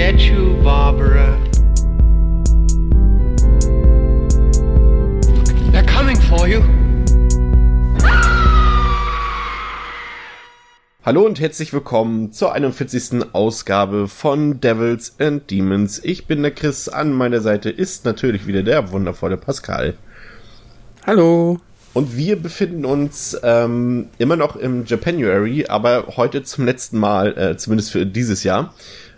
get you, Barbara. They're coming for you. Hallo und herzlich willkommen zur 41. Ausgabe von Devils and Demons. Ich bin der Chris, an meiner Seite ist natürlich wieder der wundervolle Pascal. Hallo. Und wir befinden uns ähm, immer noch im Japanuary, aber heute zum letzten Mal, äh, zumindest für dieses Jahr.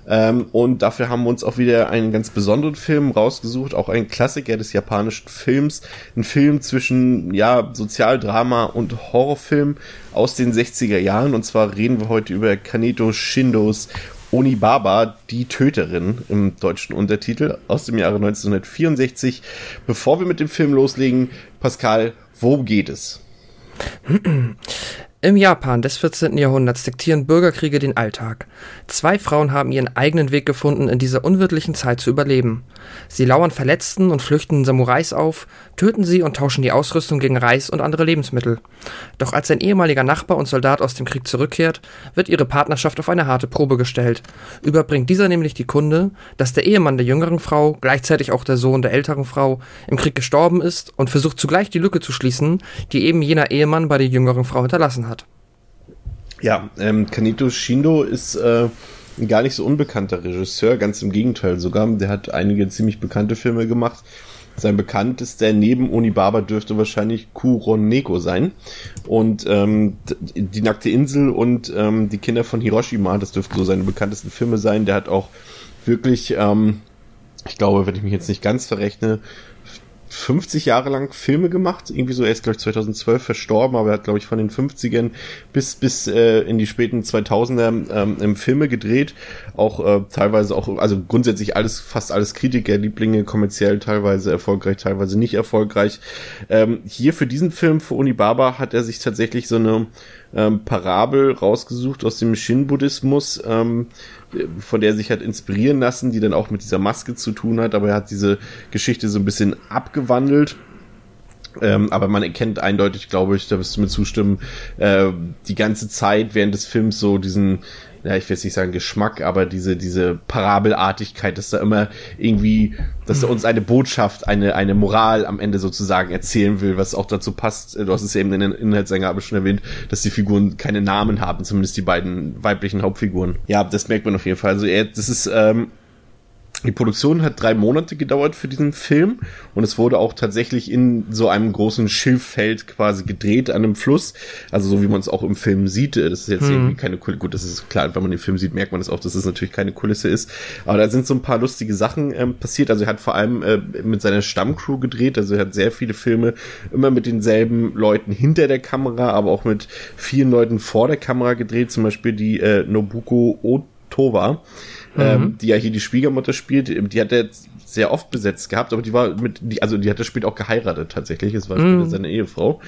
Ähm, und dafür haben wir uns auch wieder einen ganz besonderen Film rausgesucht, auch ein Klassiker des japanischen Films. Ein Film zwischen, ja, Sozialdrama und Horrorfilm aus den 60er Jahren. Und zwar reden wir heute über Kaneto Shindos Onibaba, die Töterin im deutschen Untertitel aus dem Jahre 1964. Bevor wir mit dem Film loslegen, Pascal, Worum geht es? Im Japan des 14. Jahrhunderts diktieren Bürgerkriege den Alltag. Zwei Frauen haben ihren eigenen Weg gefunden, in dieser unwirtlichen Zeit zu überleben. Sie lauern Verletzten und flüchtenden Samurais auf, töten sie und tauschen die Ausrüstung gegen Reis und andere Lebensmittel. Doch als ein ehemaliger Nachbar und Soldat aus dem Krieg zurückkehrt, wird ihre Partnerschaft auf eine harte Probe gestellt. Überbringt dieser nämlich die Kunde, dass der Ehemann der jüngeren Frau, gleichzeitig auch der Sohn der älteren Frau, im Krieg gestorben ist und versucht zugleich die Lücke zu schließen, die eben jener Ehemann bei der jüngeren Frau hinterlassen hat. Ja, ähm, Kanito Shindo ist äh, ein gar nicht so unbekannter Regisseur, ganz im Gegenteil sogar. Der hat einige ziemlich bekannte Filme gemacht. Sein bekanntester neben Onibaba dürfte wahrscheinlich Kuron Neko sein. Und ähm, die nackte Insel und ähm, die Kinder von Hiroshima, das dürften so seine bekanntesten Filme sein. Der hat auch wirklich, ähm, ich glaube, wenn ich mich jetzt nicht ganz verrechne, 50 Jahre lang Filme gemacht. Irgendwie so, er ist, glaube ich, 2012 verstorben, aber er hat, glaube ich, von den 50ern bis, bis äh, in die späten 2000er ähm, im Filme gedreht. Auch äh, teilweise auch, also grundsätzlich alles, fast alles Kritikerlieblinge, kommerziell teilweise erfolgreich, teilweise nicht erfolgreich. Ähm, hier für diesen Film, für Unibaba, hat er sich tatsächlich so eine ähm, Parabel rausgesucht aus dem Shin-Buddhismus, ähm, von der er sich hat inspirieren lassen, die dann auch mit dieser Maske zu tun hat, aber er hat diese Geschichte so ein bisschen abgewandelt. Ähm, aber man erkennt eindeutig, glaube ich, da wirst du mir zustimmen, äh, die ganze Zeit während des Films so diesen ja, ich will jetzt nicht sagen Geschmack, aber diese, diese Parabelartigkeit, dass da immer irgendwie, dass er uns eine Botschaft, eine, eine Moral am Ende sozusagen erzählen will, was auch dazu passt. Du hast es eben in den Inhaltsangabe schon erwähnt, dass die Figuren keine Namen haben, zumindest die beiden weiblichen Hauptfiguren. Ja, das merkt man auf jeden Fall. Also er, das ist, ähm, die Produktion hat drei Monate gedauert für diesen Film und es wurde auch tatsächlich in so einem großen Schilffeld quasi gedreht an einem Fluss. Also so wie man es auch im Film sieht. Das ist jetzt hm. irgendwie keine Kulisse. Gut, das ist klar, wenn man den Film sieht, merkt man das auch, dass es natürlich keine Kulisse ist. Aber da sind so ein paar lustige Sachen ähm, passiert. Also er hat vor allem äh, mit seiner Stammcrew gedreht. Also er hat sehr viele Filme immer mit denselben Leuten hinter der Kamera, aber auch mit vielen Leuten vor der Kamera gedreht. Zum Beispiel die äh, Nobuko Ähm, mhm. die ja hier die Schwiegermutter spielt, die hat er sehr oft besetzt gehabt, aber die war mit, die, also die hat das Spiel auch geheiratet tatsächlich, es war mhm. seine Ehefrau.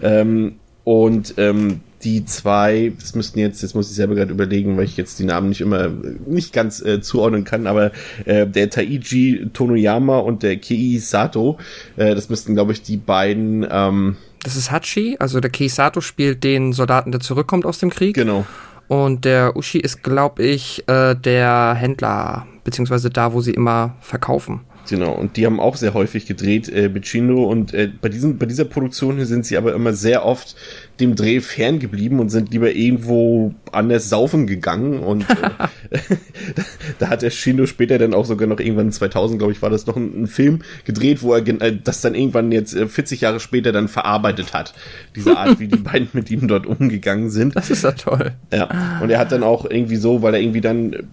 Ähm, und ähm, die zwei, das müssten jetzt, jetzt muss ich selber gerade überlegen, weil ich jetzt die Namen nicht immer nicht ganz äh, zuordnen kann, aber äh, der Taiji Tonoyama und der Kei Sato, äh, das müssten, glaube ich, die beiden. Ähm, das ist Hachi, also der Kei Sato spielt den Soldaten, der zurückkommt aus dem Krieg. Genau. Und der Uschi ist, glaube ich, äh, der Händler, beziehungsweise da, wo sie immer verkaufen. Genau, und die haben auch sehr häufig gedreht, äh, Bicino, und äh, bei, diesem, bei dieser Produktion sind sie aber immer sehr oft dem Dreh ferngeblieben und sind lieber irgendwo anders saufen gegangen und äh, da hat der Shindo später dann auch sogar noch irgendwann 2000, glaube ich, war das noch ein, ein, Film gedreht, wo er äh, das dann irgendwann jetzt äh, 40 Jahre später dann verarbeitet hat, diese Art, wie die beiden mit ihm dort umgegangen sind. Das ist ja toll. Ja, und er hat dann auch irgendwie so, weil er irgendwie dann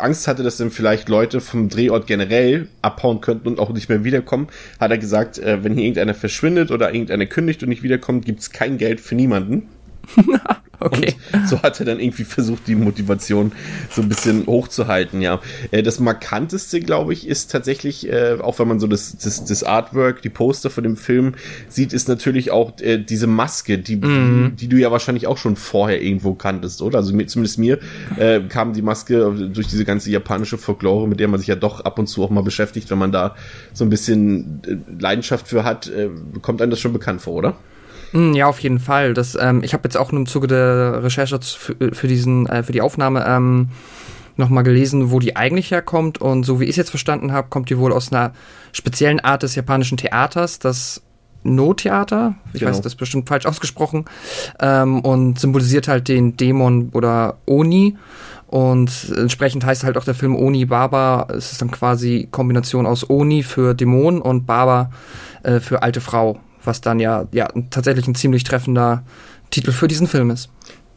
Angst hatte, dass dann vielleicht Leute vom Drehort generell abhauen könnten und auch nicht mehr wiederkommen, hat er gesagt, äh, wenn hier irgendeiner verschwindet oder irgendeiner kündigt und nicht wiederkommt, gibt's kein Geld für niemanden. Okay. Und so hat er dann irgendwie versucht, die Motivation so ein bisschen hochzuhalten, ja. Äh, das markanteste, glaube ich, ist tatsächlich, äh, auch wenn man so das, das, das Artwork, die Poster von dem Film sieht, ist natürlich auch äh, diese Maske, die, mm. die, die, du ja wahrscheinlich auch schon vorher irgendwo kanntest, oder? Also mir, zumindest mir äh, kam die Maske durch diese ganze japanische Folklore, mit der man sich ja doch ab und zu auch mal beschäftigt, wenn man da so ein bisschen Leidenschaft für hat, kommt einem das schon bekannt vor, oder? Hm, ja, auf jeden Fall. Das, ähm, ich habe jetzt auch im Zuge der Recherche für, für diesen, äh, für die Aufnahme ähm, nochmal gelesen, wo die eigentlich herkommt. Und so wie ich es jetzt verstanden habe, kommt die wohl aus einer speziellen Art des japanischen Theaters, das No-Theater, ich genau. weiß, das ist bestimmt falsch ausgesprochen, ähm, und symbolisiert halt den Dämon oder Oni. Und entsprechend heißt halt auch der Film Oni Baba. Es ist dann quasi Kombination aus Oni für Dämon und Baba äh, für alte Frau, was dann ja, ja tatsächlich ein ziemlich treffender Titel für diesen Film ist.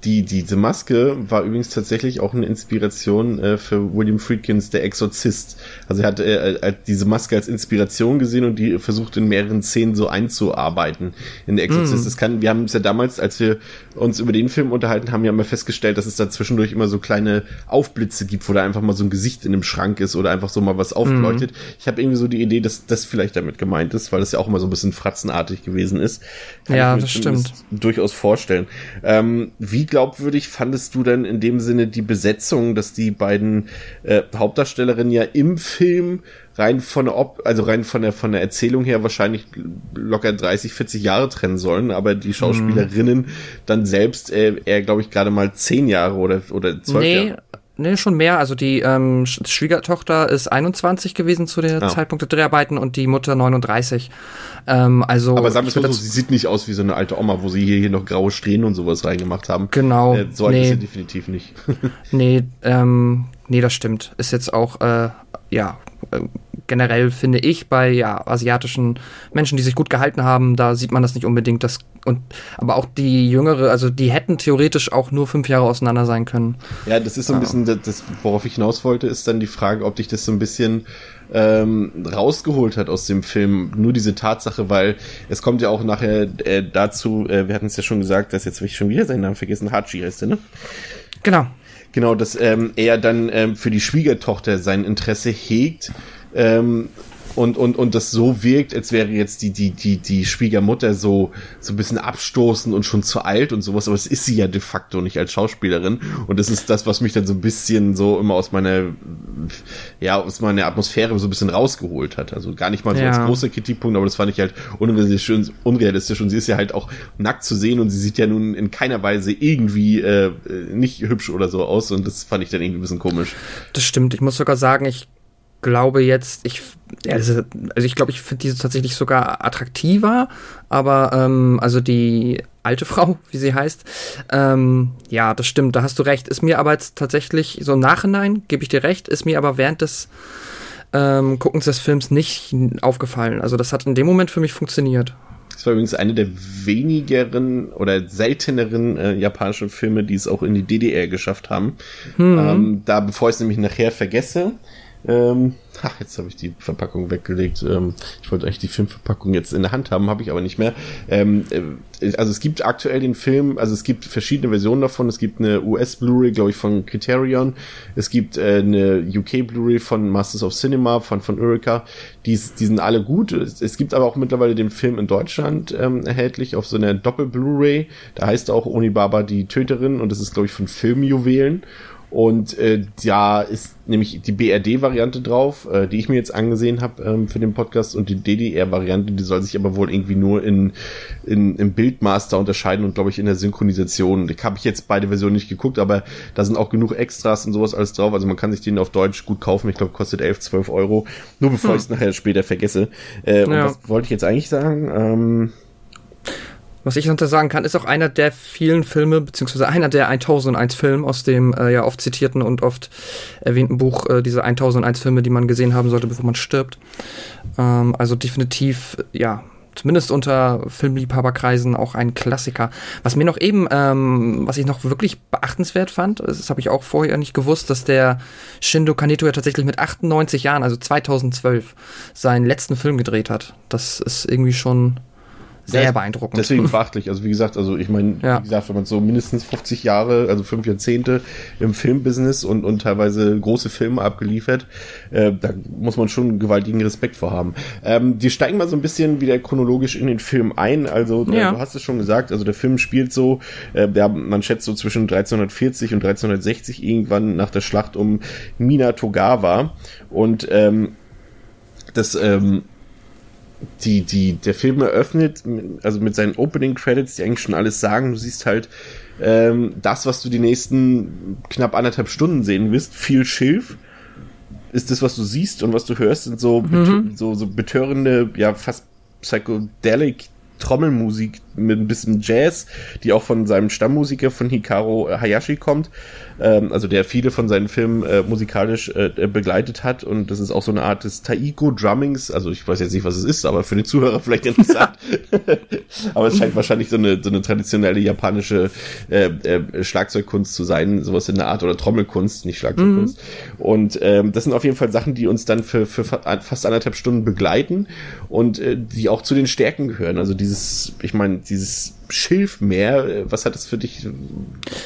Die, diese Maske war übrigens tatsächlich auch eine Inspiration äh, für William Friedkins Der Exorzist. Also er hat äh, äh, diese Maske als Inspiration gesehen und die versucht in mehreren Szenen so einzuarbeiten in Der Exorzist. Mm. Das kann, wir haben es ja damals, als wir uns über den Film unterhalten haben, ja mal festgestellt, dass es da zwischendurch immer so kleine Aufblitze gibt, wo da einfach mal so ein Gesicht in einem Schrank ist oder einfach so mal was aufleuchtet. Mm. Ich habe irgendwie so die Idee, dass das vielleicht damit gemeint ist, weil das ja auch immer so ein bisschen fratzenartig gewesen ist. Kann ja, das stimmt. Durchaus vorstellen. Ähm, wie glaubwürdig fandest du denn in dem Sinne die Besetzung, dass die beiden äh, Hauptdarstellerinnen ja im Film rein von der Ob also rein von der von der Erzählung her wahrscheinlich locker 30, 40 Jahre trennen sollen, aber die Schauspielerinnen mhm. dann selbst äh, eher, glaube ich, gerade mal 10 Jahre oder oder 12 nee. Jahre. Nee, schon mehr. Also die ähm, Schwiegertochter ist 21 gewesen zu der ah. Zeitpunkt der Dreharbeiten und die Mutter 39. Ähm, also Aber sagen wir mal so, sie sieht nicht aus wie so eine alte Oma, wo sie hier, hier noch graue Strähnen und sowas reingemacht haben. Genau. Äh, so alt nee. ist sie definitiv nicht. nee, ähm, nee, das stimmt. Ist jetzt auch, äh, ja, generell finde ich bei ja, asiatischen Menschen, die sich gut gehalten haben, da sieht man das nicht unbedingt. Das, und, aber auch die jüngere, also die hätten theoretisch auch nur fünf Jahre auseinander sein können. Ja, das ist so ein bisschen, das, worauf ich hinaus wollte, ist dann die Frage, ob dich das so ein bisschen ähm, rausgeholt hat aus dem Film. Nur diese Tatsache, weil es kommt ja auch nachher äh, dazu, äh, wir hatten es ja schon gesagt, dass jetzt will ich schon wieder seinen Namen vergessen, Hachi heißt der, ne? Genau. Genau, dass ähm, er dann ähm, für die Schwiegertochter sein Interesse hegt ähm, und, und, und das so wirkt, als wäre jetzt die, die, die, die Schwiegermutter so, so ein bisschen abstoßend und schon zu alt und sowas, aber es ist sie ja de facto nicht als Schauspielerin. Und das ist das, was mich dann so ein bisschen so immer aus meiner, ja, aus meiner Atmosphäre so ein bisschen rausgeholt hat. Also gar nicht mal so ja. als großer Kritikpunkt, aber das fand ich halt unrealistisch, unrealistisch. Und sie ist ja halt auch nackt zu sehen und sie sieht ja nun in keiner Weise irgendwie äh, nicht hübsch oder so aus. Und das fand ich dann irgendwie ein bisschen komisch. Das stimmt. Ich muss sogar sagen, ich glaube jetzt, ich, also ich glaube, ich finde diese tatsächlich sogar attraktiver, aber ähm, also die alte Frau, wie sie heißt, ähm, ja, das stimmt, da hast du recht. Ist mir aber jetzt tatsächlich so im Nachhinein, gebe ich dir recht, ist mir aber während des ähm, Guckens des Films nicht aufgefallen. Also das hat in dem Moment für mich funktioniert. Das war übrigens eine der wenigeren oder selteneren äh, japanischen Filme, die es auch in die DDR geschafft haben. Hm. Ähm, da, bevor ich es nämlich nachher vergesse, ähm, ach, jetzt habe ich die Verpackung weggelegt. Ähm, ich wollte eigentlich die Filmverpackung jetzt in der Hand haben, habe ich aber nicht mehr. Ähm, äh, also es gibt aktuell den Film, also es gibt verschiedene Versionen davon. Es gibt eine US Blu-ray, glaube ich, von Criterion. Es gibt äh, eine UK Blu-ray von Masters of Cinema von von Urika. Die, die sind alle gut. Es, es, gibt aber auch mittlerweile den Film in Deutschland ähm, erhältlich auf so einer Doppel Blu-ray. Da heißt auch Onibaba die Töterin und das ist glaube ich von Filmjuwelen. Und äh, da ist nämlich die BRD-Variante drauf, äh, die ich mir jetzt angesehen habe ähm, für den Podcast und die DDR-Variante, die soll sich aber wohl irgendwie nur in, in im Bildmaster unterscheiden und glaube ich in der Synchronisation. Da habe ich jetzt beide Versionen nicht geguckt, aber da sind auch genug Extras und sowas alles drauf. Also man kann sich den auf Deutsch gut kaufen. Ich glaube, kostet 11, 12 Euro. Nur bevor hm. ich es nachher später vergesse. Äh, ja. was wollte ich jetzt eigentlich sagen? Ähm, was ich unter sagen kann, ist auch einer der vielen Filme, beziehungsweise einer der 1001 Filme aus dem äh, ja oft zitierten und oft erwähnten Buch, äh, diese 1001 Filme, die man gesehen haben sollte, bevor man stirbt. Ähm, also definitiv, ja, zumindest unter Filmliebhaberkreisen auch ein Klassiker. Was mir noch eben, ähm, was ich noch wirklich beachtenswert fand, das habe ich auch vorher nicht gewusst, dass der Shindo Kaneto ja tatsächlich mit 98 Jahren, also 2012, seinen letzten Film gedreht hat. Das ist irgendwie schon sehr ja, beeindruckend. Deswegen beachtlich. Also wie gesagt, also ich meine, ja. wie gesagt, wenn man so mindestens 50 Jahre, also fünf Jahrzehnte im Filmbusiness und, und teilweise große Filme abgeliefert, äh, da muss man schon einen gewaltigen Respekt vor haben. Ähm, die steigen mal so ein bisschen wieder chronologisch in den Film ein. Also äh, ja. du hast es schon gesagt, also der Film spielt so, äh, ja, man schätzt so zwischen 1340 und 1360 irgendwann nach der Schlacht um Minato-Gawa und ähm, das ähm, die, die, der Film eröffnet, also mit seinen Opening Credits, die eigentlich schon alles sagen. Du siehst halt ähm, das, was du die nächsten knapp anderthalb Stunden sehen wirst, viel Schilf. Ist das, was du siehst und was du hörst, sind so, mhm. so, so betörende, ja, fast psychedelic Trommelmusik mit ein bisschen Jazz, die auch von seinem Stammmusiker von Hikaru Hayashi kommt, ähm, also der viele von seinen Filmen äh, musikalisch äh, begleitet hat und das ist auch so eine Art des Taiko-Drummings, also ich weiß jetzt nicht, was es ist, aber für den Zuhörer vielleicht interessant. aber es scheint wahrscheinlich so eine, so eine traditionelle japanische äh, äh, Schlagzeugkunst zu sein, sowas in der Art, oder Trommelkunst, nicht Schlagzeugkunst. Mhm. Und ähm, das sind auf jeden Fall Sachen, die uns dann für, für fast anderthalb Stunden begleiten und äh, die auch zu den Stärken gehören. Also dieses, ich meine, dieses Schilfmeer, äh, was hat das für dich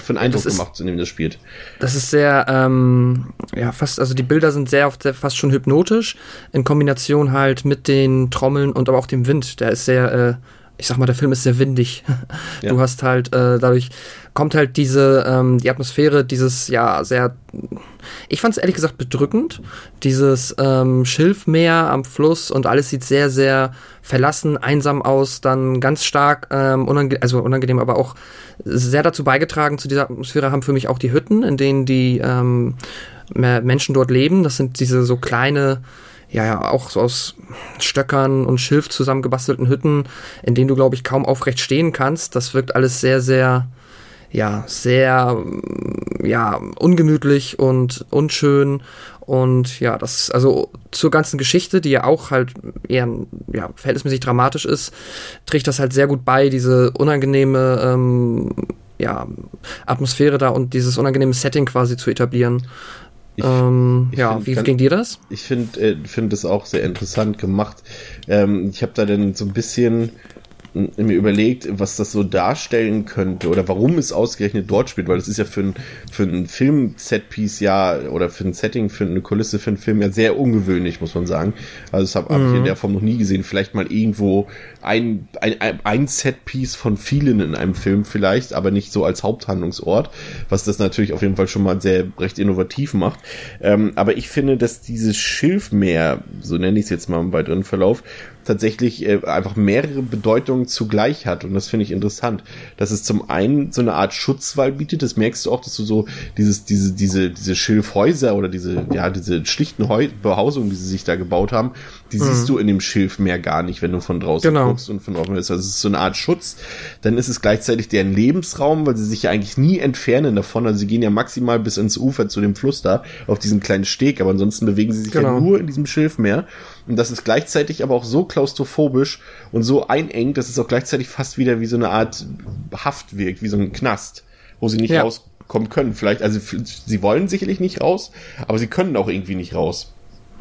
für einen Eindruck ist, gemacht, zu dem das spielt? Das ist sehr, ähm, ja, fast, also die Bilder sind sehr oft sehr, fast schon hypnotisch, in Kombination halt mit den Trommeln und aber auch dem Wind. Der ist sehr, äh, ich sag mal, der Film ist sehr windig. Ja. Du hast halt, äh, dadurch kommt halt diese, ähm, die Atmosphäre, dieses, ja, sehr, ich fand es ehrlich gesagt bedrückend, dieses ähm, Schilfmeer am Fluss und alles sieht sehr, sehr verlassen, einsam aus, dann ganz stark, ähm, unangenehm, also unangenehm, aber auch sehr dazu beigetragen zu dieser Atmosphäre haben für mich auch die Hütten, in denen die ähm, Menschen dort leben. Das sind diese so kleine, ja, ja, auch so aus Stöckern und Schilf zusammengebastelten Hütten, in denen du, glaube ich, kaum aufrecht stehen kannst. Das wirkt alles sehr, sehr, ja, sehr, ja, ungemütlich und unschön. Und ja, das, also zur ganzen Geschichte, die ja auch halt eher, ja, verhältnismäßig dramatisch ist, trägt das halt sehr gut bei, diese unangenehme, ähm, ja, Atmosphäre da und dieses unangenehme Setting quasi zu etablieren. Ich, ähm, ich ja, find, wie ging dir das? Ich finde äh, finde das auch sehr interessant gemacht. Ähm, ich habe da dann so ein bisschen mir überlegt, was das so darstellen könnte oder warum es ausgerechnet dort spielt, weil das ist ja für ein, für ein Film-Setpiece ja oder für ein Setting, für eine Kulisse für einen Film ja sehr ungewöhnlich, muss man sagen. Also das habe hab ich in mhm. der Form noch nie gesehen. Vielleicht mal irgendwo ein, ein, ein Setpiece von vielen in einem Film vielleicht, aber nicht so als Haupthandlungsort, was das natürlich auf jeden Fall schon mal sehr recht innovativ macht. Ähm, aber ich finde, dass dieses Schilfmeer, so nenne ich es jetzt mal im weiteren Verlauf, tatsächlich äh, einfach mehrere Bedeutungen zugleich hat. Und das finde ich interessant. Dass es zum einen so eine Art Schutzwall bietet. Das merkst du auch, dass du so dieses, diese, diese, diese Schilfhäuser oder diese, ja, diese schlichten Heu Behausungen, die sie sich da gebaut haben, die mhm. siehst du in dem Schilfmeer gar nicht, wenn du von draußen genau. guckst und von offen ist. Also es ist so eine Art Schutz. Dann ist es gleichzeitig deren Lebensraum, weil sie sich ja eigentlich nie entfernen davon. Also sie gehen ja maximal bis ins Ufer zu dem Fluss da, auf diesen kleinen Steg, aber ansonsten bewegen sie sich genau. ja nur in diesem Schilfmeer. Und das ist gleichzeitig aber auch so klaustrophobisch und so einengt, dass es auch gleichzeitig fast wieder wie so eine Art Haft wirkt, wie so ein Knast, wo sie nicht ja. rauskommen können. Vielleicht, also sie wollen sicherlich nicht raus, aber sie können auch irgendwie nicht raus.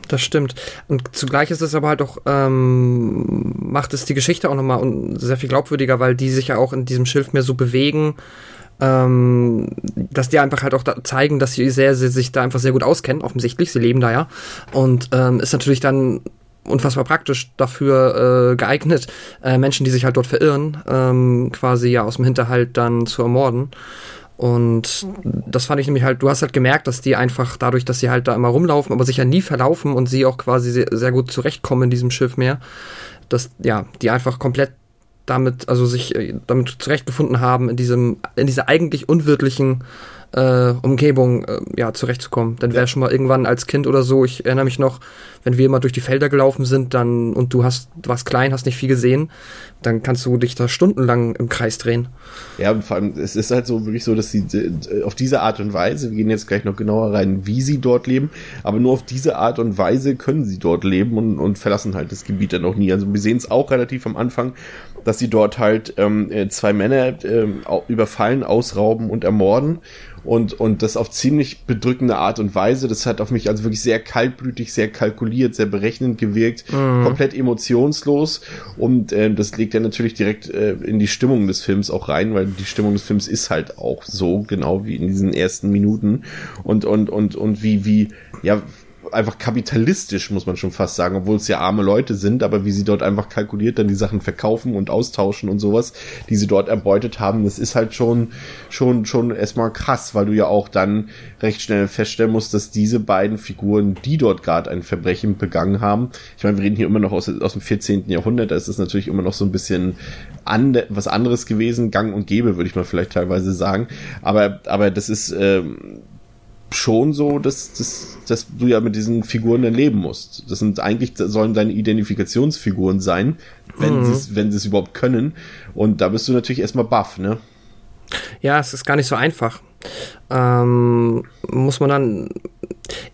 Das stimmt. Und zugleich ist es aber halt auch, ähm, macht es die Geschichte auch nochmal sehr viel glaubwürdiger, weil die sich ja auch in diesem Schilfmeer so bewegen ähm, dass die einfach halt auch zeigen, dass sie sehr, sehr, sich da einfach sehr gut auskennen, offensichtlich, sie leben da ja. Und ähm, ist natürlich dann unfassbar praktisch dafür äh, geeignet, äh, Menschen, die sich halt dort verirren, ähm, quasi ja aus dem Hinterhalt dann zu ermorden. Und das fand ich nämlich halt, du hast halt gemerkt, dass die einfach dadurch, dass sie halt da immer rumlaufen, aber sich ja nie verlaufen und sie auch quasi sehr, sehr gut zurechtkommen in diesem Schiff mehr, dass ja, die einfach komplett damit, also sich äh, damit zurechtgefunden haben, in diesem, in dieser eigentlich unwirtlichen äh, Umgebung äh, ja, zurechtzukommen. Dann wäre ja. schon mal irgendwann als Kind oder so, ich erinnere mich noch, wenn wir immer durch die Felder gelaufen sind, dann und du hast, warst klein, hast nicht viel gesehen, dann kannst du dich da stundenlang im Kreis drehen. Ja, und vor allem, es ist halt so wirklich so, dass sie auf diese Art und Weise, wir gehen jetzt gleich noch genauer rein, wie sie dort leben, aber nur auf diese Art und Weise können sie dort leben und, und verlassen halt das Gebiet dann auch nie. Also wir sehen es auch relativ am Anfang, dass sie dort halt ähm, äh, zwei Männer ähm, überfallen, ausrauben und ermorden und, und das auf ziemlich bedrückende Art und Weise. Das hat auf mich also wirklich sehr kaltblütig, sehr kalkuliert, sehr berechnend gewirkt, mhm. komplett emotionslos und äh, das legt ja natürlich direkt äh, in die Stimmung des Films auch rein, weil die Stimmung des Films ist halt auch so, genau wie in diesen ersten Minuten und, und, und, und wie, wie, ja, einfach kapitalistisch, muss man schon fast sagen, obwohl es ja arme Leute sind, aber wie sie dort einfach kalkuliert dann die Sachen verkaufen und austauschen und sowas, die sie dort erbeutet haben, das ist halt schon, schon, schon erstmal krass, weil du ja auch dann recht schnell feststellen musst, dass diese beiden Figuren, die dort gerade ein Verbrechen begangen haben, ich meine, wir reden hier immer noch aus, aus dem 14. Jahrhundert, da ist es natürlich immer noch so ein bisschen ande, was anderes gewesen, gang und gäbe, würde ich mal vielleicht teilweise sagen, aber, aber das ist, ähm, schon so, dass, dass, dass du ja mit diesen Figuren dann leben musst. Das sind eigentlich, sollen deine Identifikationsfiguren sein, wenn mhm. sie wenn sie es überhaupt können. Und da bist du natürlich erstmal baff, ne? Ja, es ist gar nicht so einfach. Ähm, muss man dann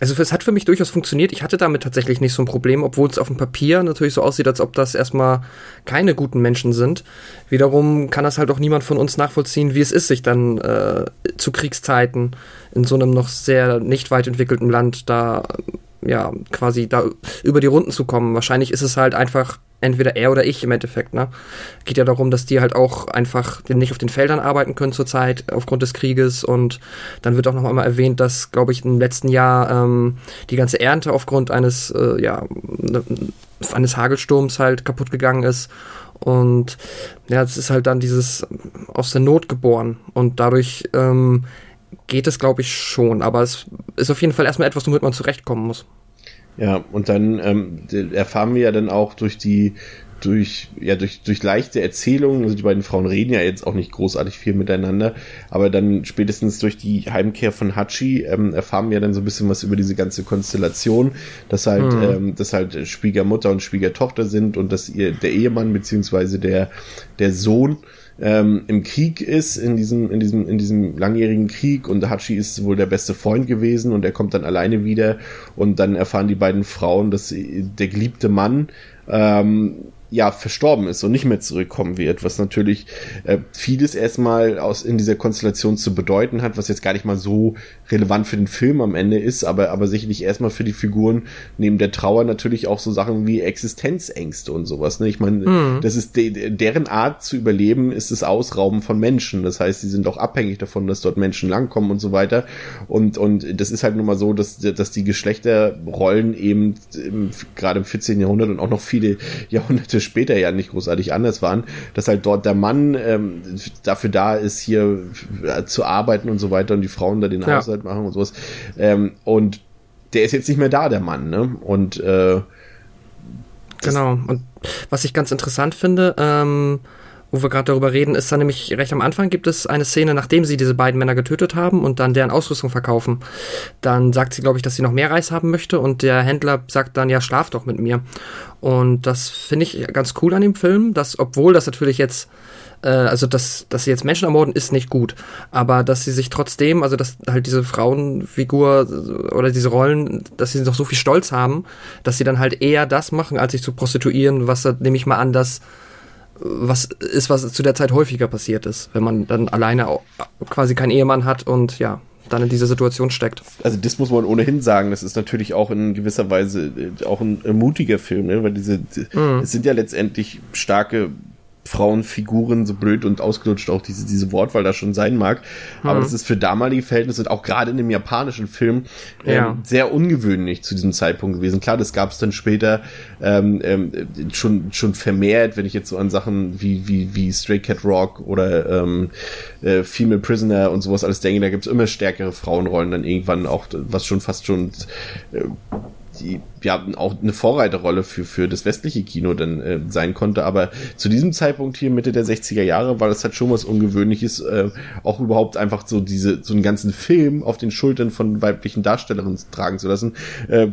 also es hat für mich durchaus funktioniert. Ich hatte damit tatsächlich nicht so ein Problem, obwohl es auf dem Papier natürlich so aussieht, als ob das erstmal keine guten Menschen sind. Wiederum kann das halt auch niemand von uns nachvollziehen, wie es ist, sich dann äh, zu Kriegszeiten in so einem noch sehr nicht weit entwickelten Land da ja quasi da über die Runden zu kommen. Wahrscheinlich ist es halt einfach entweder er oder ich im Endeffekt, ne? Geht ja darum, dass die halt auch einfach nicht auf den Feldern arbeiten können zurzeit aufgrund des Krieges und dann wird auch noch einmal erwähnt, dass, glaube ich, im letzten Jahr ähm, die ganze Ernte aufgrund eines, äh, ja, ne, eines Hagelsturms halt kaputt gegangen ist und ja, es ist halt dann dieses aus der Not geboren und dadurch ähm, geht es, glaube ich, schon, aber es ist auf jeden Fall erstmal etwas, womit man zurechtkommen muss. Ja, und dann ähm, erfahren wir ja dann auch durch die durch ja durch durch leichte Erzählungen, also die beiden Frauen reden ja jetzt auch nicht großartig viel miteinander, aber dann spätestens durch die Heimkehr von Hachi ähm, erfahren wir dann so ein bisschen was über diese ganze Konstellation, dass halt mhm. ähm, dass halt Schwiegermutter und Schwiegertochter sind und dass ihr der Ehemann beziehungsweise der der Sohn ähm, im Krieg ist, in diesem, in diesem, in diesem langjährigen Krieg und Hachi ist wohl der beste Freund gewesen und er kommt dann alleine wieder und dann erfahren die beiden Frauen, dass der geliebte Mann ähm, ja verstorben ist und nicht mehr zurückkommen wird, was natürlich äh, vieles erstmal aus in dieser Konstellation zu bedeuten hat, was jetzt gar nicht mal so relevant für den Film am Ende ist, aber aber sicherlich erstmal für die Figuren neben der Trauer natürlich auch so Sachen wie Existenzängste und sowas. Ne? Ich meine, mhm. das ist de deren Art zu überleben, ist das Ausrauben von Menschen. Das heißt, sie sind auch abhängig davon, dass dort Menschen langkommen und so weiter. Und und das ist halt nun mal so, dass dass die Geschlechterrollen eben im, gerade im 14. Jahrhundert und auch noch viele Jahrhunderte später ja nicht großartig anders waren, dass halt dort der Mann ähm, dafür da ist, hier zu arbeiten und so weiter und die Frauen da den ja. Haushalt machen und sowas. Ähm, und der ist jetzt nicht mehr da, der Mann, ne? Und äh, Genau. Und was ich ganz interessant finde, ähm, wo wir gerade darüber reden, ist dann nämlich recht am Anfang gibt es eine Szene, nachdem sie diese beiden Männer getötet haben und dann deren Ausrüstung verkaufen. Dann sagt sie, glaube ich, dass sie noch mehr Reis haben möchte und der Händler sagt dann, ja, schlaf doch mit mir. Und das finde ich ganz cool an dem Film, dass, obwohl das natürlich jetzt äh, also dass, dass sie jetzt Menschen ermorden, ist nicht gut. Aber dass sie sich trotzdem, also dass halt diese Frauenfigur oder diese Rollen, dass sie noch so viel Stolz haben, dass sie dann halt eher das machen, als sich zu prostituieren, was nehme ich mal an, dass was ist, was zu der Zeit häufiger passiert ist, wenn man dann alleine quasi keinen Ehemann hat und ja, dann in dieser Situation steckt. Also das muss man ohnehin sagen, das ist natürlich auch in gewisser Weise äh, auch ein, ein mutiger Film, ne? weil diese, mhm. es sind ja letztendlich starke Frauenfiguren, so blöd und ausgelutscht auch diese, diese Wortwahl da schon sein mag. Mhm. Aber das ist für damalige Verhältnisse und auch gerade in dem japanischen Film ähm, ja. sehr ungewöhnlich zu diesem Zeitpunkt gewesen. Klar, das gab es dann später ähm, ähm, schon, schon vermehrt, wenn ich jetzt so an Sachen wie, wie, wie Stray Cat Rock oder ähm, äh, Female Prisoner und sowas alles denke, da gibt's immer stärkere Frauenrollen dann irgendwann auch, was schon fast schon äh, die ja auch eine Vorreiterrolle für, für das westliche Kino dann äh, sein konnte. Aber zu diesem Zeitpunkt hier, Mitte der 60er Jahre, war das halt schon was Ungewöhnliches, äh, auch überhaupt einfach so diese, so einen ganzen Film auf den Schultern von weiblichen Darstellerinnen tragen zu lassen. Äh,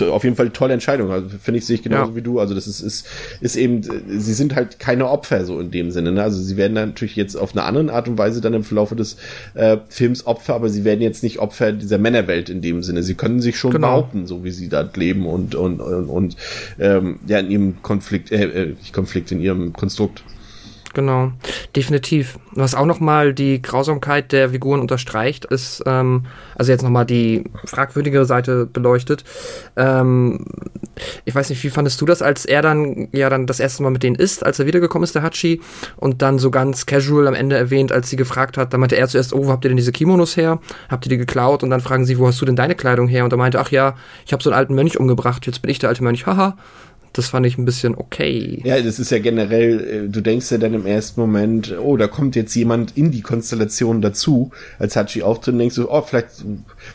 auf jeden Fall eine tolle Entscheidung. Also finde ich, sehe ich genauso ja. wie du. Also das ist, ist, ist eben, sie sind halt keine Opfer so in dem Sinne. Ne? Also sie werden natürlich jetzt auf eine andere Art und Weise dann im Verlauf des äh, Films Opfer, aber sie werden jetzt nicht Opfer dieser Männerwelt in dem Sinne. Sie können sich schon genau. behaupten, so wie sie da leben und, und, und, und ähm, ja, in ihrem Konflikt, äh, äh, nicht Konflikt, in ihrem Konstrukt. Genau, definitiv. Was auch nochmal die Grausamkeit der Figuren unterstreicht, ist, ähm, also jetzt nochmal die fragwürdigere Seite beleuchtet. Ähm, ich weiß nicht, wie fandest du das, als er dann ja dann das erste Mal mit denen isst, als er wiedergekommen ist, der Hachi, und dann so ganz casual am Ende erwähnt, als sie gefragt hat, da meinte er zuerst, oh, wo habt ihr denn diese Kimonos her? Habt ihr die geklaut? Und dann fragen sie, wo hast du denn deine Kleidung her? Und er meinte, ach ja, ich habe so einen alten Mönch umgebracht, jetzt bin ich der alte Mönch, haha. Das fand ich ein bisschen okay. Ja, das ist ja generell, äh, du denkst ja dann im ersten Moment, oh, da kommt jetzt jemand in die Konstellation dazu, als Hachi auftritt, und denkst du, oh, vielleicht,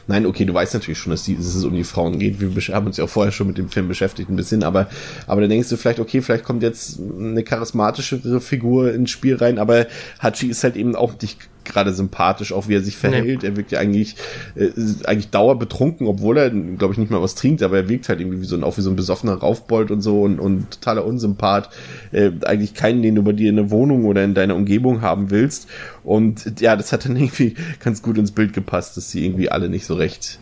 nein, okay, du weißt natürlich schon, dass, die, dass es um die Frauen geht. Wir haben uns ja auch vorher schon mit dem Film beschäftigt ein bisschen, aber, aber dann denkst du vielleicht, okay, vielleicht kommt jetzt eine charismatischere Figur ins Spiel rein, aber Hachi ist halt eben auch nicht gerade sympathisch, auch wie er sich verhält. Nee. Er wirkt ja eigentlich, äh, eigentlich dauerbetrunken, obwohl er, glaube ich, nicht mal was trinkt, aber er wirkt halt irgendwie wie so ein, auch wie so ein besoffener Raufbold und so und, und totaler Unsympath. Äh, eigentlich keinen, den du bei dir in der Wohnung oder in deiner Umgebung haben willst. Und ja, das hat dann irgendwie ganz gut ins Bild gepasst, dass sie irgendwie alle nicht so recht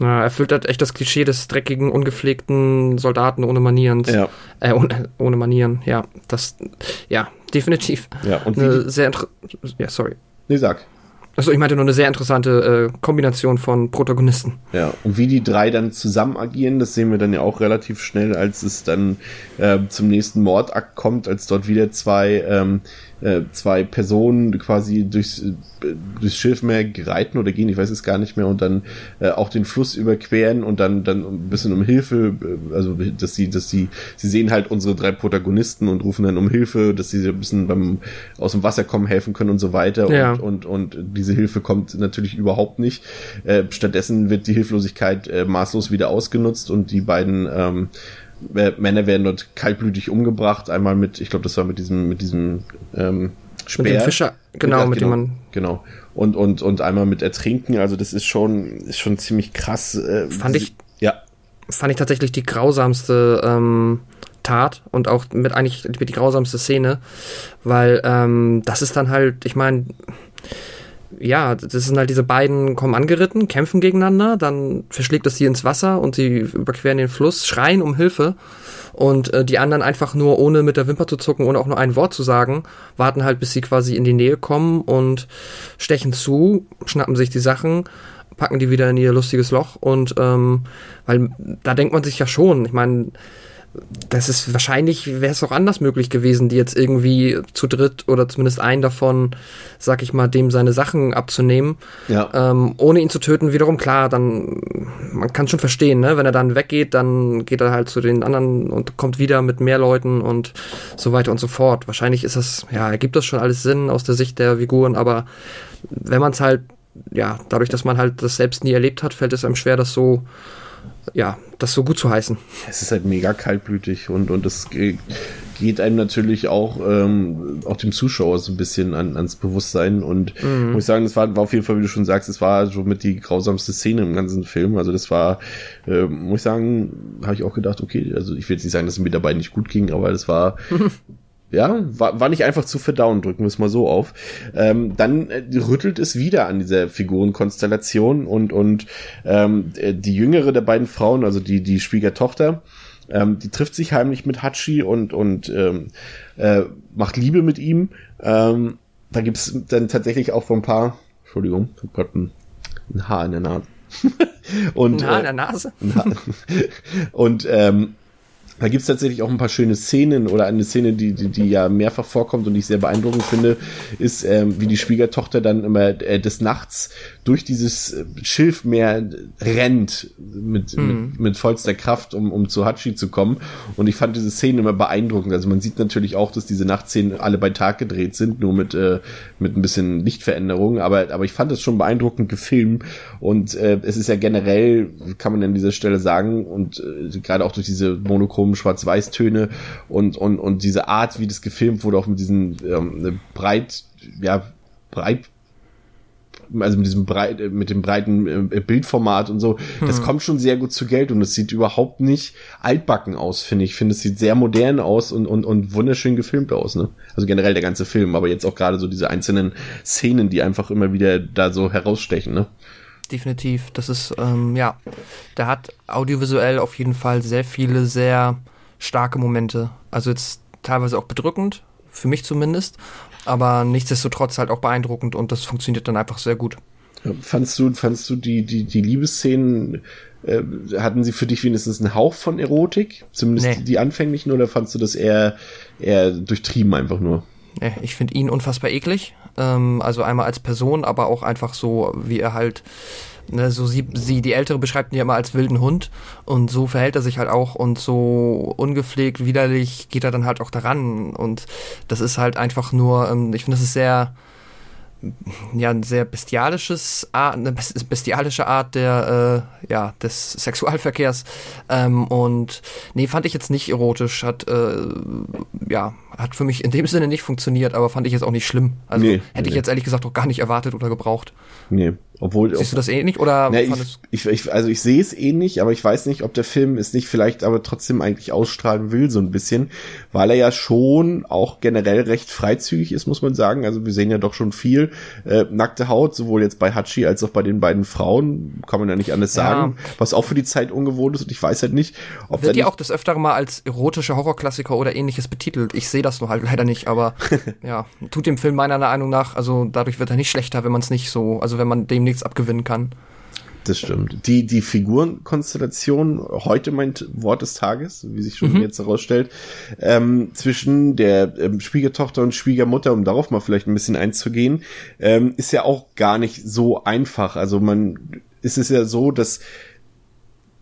ja, erfüllt halt echt das Klischee des dreckigen, ungepflegten Soldaten ohne Manieren. Ja. Äh, ohne, ohne Manieren, ja. Das, ja, definitiv. Ja, und wie sehr Ja, sorry. Nee, sag. Also ich meinte nur eine sehr interessante äh, Kombination von Protagonisten. Ja, und wie die drei dann zusammen agieren, das sehen wir dann ja auch relativ schnell, als es dann äh, zum nächsten Mordakt kommt, als dort wieder zwei ähm, äh, zwei Personen quasi durchs, äh, durchs Schilfmeer reiten oder gehen, ich weiß es gar nicht mehr, und dann äh, auch den Fluss überqueren und dann, dann ein bisschen um Hilfe, äh, also dass sie, dass sie, sie sehen halt unsere drei Protagonisten und rufen dann um Hilfe, dass sie ein bisschen beim aus dem Wasser kommen helfen können und so weiter. Ja. Und, und, und diese Hilfe kommt natürlich überhaupt nicht. Äh, stattdessen wird die Hilflosigkeit äh, maßlos wieder ausgenutzt und die beiden ähm, Männer werden dort kaltblütig umgebracht. Einmal mit, ich glaube, das war mit diesem, mit diesem ähm, Speer. Mit dem Fischer, genau, mit, mit genau, dem man. Genau. Und, und, und einmal mit Ertrinken. Also das ist schon, ist schon ziemlich krass. Äh, fand ich. Ja. Fand ich tatsächlich die grausamste ähm, Tat und auch mit eigentlich mit die grausamste Szene, weil ähm, das ist dann halt, ich meine, ja, das sind halt diese beiden kommen angeritten, kämpfen gegeneinander, dann verschlägt es sie ins Wasser und sie überqueren den Fluss, schreien um Hilfe und äh, die anderen einfach nur ohne mit der Wimper zu zucken, ohne auch nur ein Wort zu sagen, warten halt, bis sie quasi in die Nähe kommen und stechen zu, schnappen sich die Sachen, packen die wieder in ihr lustiges Loch und ähm, weil da denkt man sich ja schon, ich meine, das ist wahrscheinlich, wäre es auch anders möglich gewesen, die jetzt irgendwie zu dritt oder zumindest einen davon, sag ich mal, dem seine Sachen abzunehmen, ja. ähm, ohne ihn zu töten. Wiederum klar, dann man kann schon verstehen, ne? wenn er dann weggeht, dann geht er halt zu den anderen und kommt wieder mit mehr Leuten und so weiter und so fort. Wahrscheinlich ist das, ja, ergibt das schon alles Sinn aus der Sicht der Figuren, aber wenn man es halt, ja, dadurch, dass man halt das selbst nie erlebt hat, fällt es einem schwer, das so ja, das so gut zu heißen. Es ist halt mega kaltblütig und, und es geht einem natürlich auch, ähm, auch dem Zuschauer so ein bisschen an, ans Bewusstsein und mhm. muss ich sagen, das war, war auf jeden Fall, wie du schon sagst, es war so mit die grausamste Szene im ganzen Film. Also das war, äh, muss ich sagen, habe ich auch gedacht, okay, also ich will jetzt nicht sagen, dass es mir dabei nicht gut ging, aber das war Ja, war, war nicht einfach zu verdauen, drücken wir es mal so auf. Ähm, dann äh, rüttelt es wieder an dieser Figurenkonstellation und, und ähm, äh, die jüngere der beiden Frauen, also die, die Schwiegertochter, ähm, die trifft sich heimlich mit Hachi und, und ähm, äh, macht Liebe mit ihm. Ähm, da gibt's dann tatsächlich auch vor ein paar, Entschuldigung, ich hab grad ein, ein Haar in der Nase. und, ein Haar in der Nase? Äh, und ähm, da gibt's tatsächlich auch ein paar schöne Szenen oder eine Szene, die, die, die ja mehrfach vorkommt und ich sehr beeindruckend finde, ist, ähm, wie die Schwiegertochter dann immer äh, des Nachts durch dieses äh, Schilfmeer rennt mit, mhm. mit, mit vollster Kraft, um, um zu Hachi zu kommen. Und ich fand diese Szene immer beeindruckend. Also man sieht natürlich auch, dass diese Nachtszenen alle bei Tag gedreht sind, nur mit, äh, mit ein bisschen Lichtveränderungen. Aber, aber ich fand es schon beeindruckend gefilmt. Und äh, es ist ja generell, kann man an dieser Stelle sagen, und äh, gerade auch durch diese monochromen Schwarz-Weiß-Töne und, und, und diese Art, wie das gefilmt wurde, auch mit diesen ähm, breit, ja, breit also mit diesem breit, mit dem breiten äh, Bildformat und so, hm. das kommt schon sehr gut zu Geld und es sieht überhaupt nicht altbacken aus, finde ich. Ich finde, es sieht sehr modern aus und, und, und wunderschön gefilmt aus, ne? Also generell der ganze Film, aber jetzt auch gerade so diese einzelnen Szenen, die einfach immer wieder da so herausstechen, ne? Definitiv. Das ist, ähm, ja, der hat audiovisuell auf jeden Fall sehr viele, sehr starke Momente. Also jetzt teilweise auch bedrückend, für mich zumindest. Aber nichtsdestotrotz halt auch beeindruckend und das funktioniert dann einfach sehr gut. Fandst du, fandst du die, die, die Liebesszenen, äh, hatten sie für dich wenigstens einen Hauch von Erotik? Zumindest nee. die, anfänglichen, oder fandst du das eher, eher durchtrieben einfach nur? Ich finde ihn unfassbar eklig. Ähm, also einmal als Person, aber auch einfach so, wie er halt, ne, so sie, sie, die Ältere beschreibt ihn ja immer als wilden Hund. Und so verhält er sich halt auch. Und so ungepflegt, widerlich geht er dann halt auch daran. Und das ist halt einfach nur, ähm, ich finde, das ist sehr, ja, ein sehr bestialisches Art, eine bestialische Art der, äh, ja, des Sexualverkehrs. Ähm, und nee, fand ich jetzt nicht erotisch, hat, äh, ja, hat für mich in dem Sinne nicht funktioniert, aber fand ich jetzt auch nicht schlimm. Also nee, hätte nee. ich jetzt ehrlich gesagt auch gar nicht erwartet oder gebraucht. Nee, obwohl. Siehst du das ähnlich oder? Na, ich, ich, also ich sehe es ähnlich, aber ich weiß nicht, ob der Film es nicht vielleicht aber trotzdem eigentlich ausstrahlen will, so ein bisschen, weil er ja schon auch generell recht freizügig ist, muss man sagen. Also wir sehen ja doch schon viel äh, nackte Haut, sowohl jetzt bei Hachi als auch bei den beiden Frauen, kann man ja nicht anders sagen, ja. was auch für die Zeit ungewohnt ist und ich weiß halt nicht, ob Wird ja auch das öfter mal als erotische Horrorklassiker oder ähnliches betitelt. Ich sehe das nur halt leider nicht, aber ja, tut dem Film meiner Meinung nach, also dadurch wird er nicht schlechter, wenn man es nicht so, also wenn man dem nichts abgewinnen kann. Das stimmt. Die, die Figurenkonstellation, heute mein Wort des Tages, wie sich schon mhm. jetzt herausstellt, ähm, zwischen der ähm, Schwiegertochter und Schwiegermutter, um darauf mal vielleicht ein bisschen einzugehen, ähm, ist ja auch gar nicht so einfach. Also man, ist es ja so, dass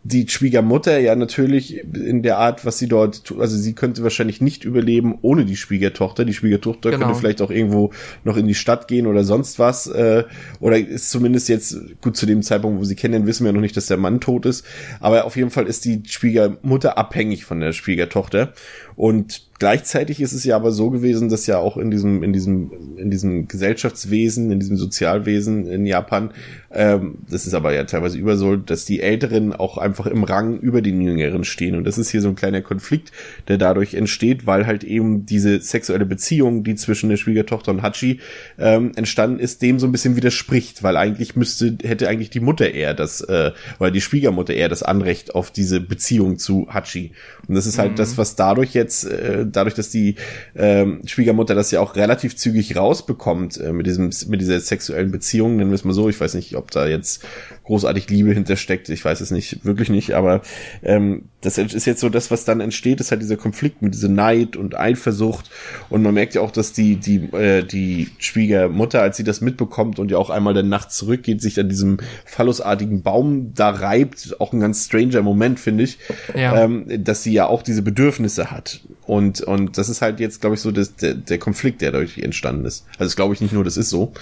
die Schwiegermutter ja natürlich in der Art, was sie dort tut, also sie könnte wahrscheinlich nicht überleben ohne die Schwiegertochter. Die Schwiegertochter genau. könnte vielleicht auch irgendwo noch in die Stadt gehen oder sonst was. Äh, oder ist zumindest jetzt, gut, zu dem Zeitpunkt, wo sie kennen, wissen wir noch nicht, dass der Mann tot ist. Aber auf jeden Fall ist die Schwiegermutter abhängig von der Schwiegertochter. Und Gleichzeitig ist es ja aber so gewesen, dass ja auch in diesem, in diesem, in diesem Gesellschaftswesen, in diesem Sozialwesen in Japan, ähm, das ist aber ja teilweise über so, dass die Älteren auch einfach im Rang über den Jüngeren stehen. Und das ist hier so ein kleiner Konflikt, der dadurch entsteht, weil halt eben diese sexuelle Beziehung, die zwischen der Schwiegertochter und Hachi ähm, entstanden ist, dem so ein bisschen widerspricht, weil eigentlich müsste, hätte eigentlich die Mutter eher das, äh, oder die Schwiegermutter eher das Anrecht auf diese Beziehung zu Hachi. Und das ist halt mhm. das, was dadurch jetzt äh, dadurch, dass die ähm, Schwiegermutter das ja auch relativ zügig rausbekommt äh, mit diesem mit dieser sexuellen Beziehung, nennen wir es mal so. Ich weiß nicht, ob da jetzt großartig Liebe hintersteckt. Ich weiß es nicht, wirklich nicht. Aber ähm, das ist jetzt so das, was dann entsteht, ist halt dieser Konflikt mit dieser Neid und Eifersucht. Und man merkt ja auch, dass die die äh, die Schwiegermutter, als sie das mitbekommt und ja auch einmal dann nachts zurückgeht, sich an diesem phallusartigen Baum da reibt. Auch ein ganz stranger Moment, finde ich, ja. ähm, dass sie ja auch diese Bedürfnisse hat. Und und das ist halt jetzt, glaube ich, so das, der, der Konflikt, der dadurch entstanden ist. Also das glaube ich nicht nur, das ist so.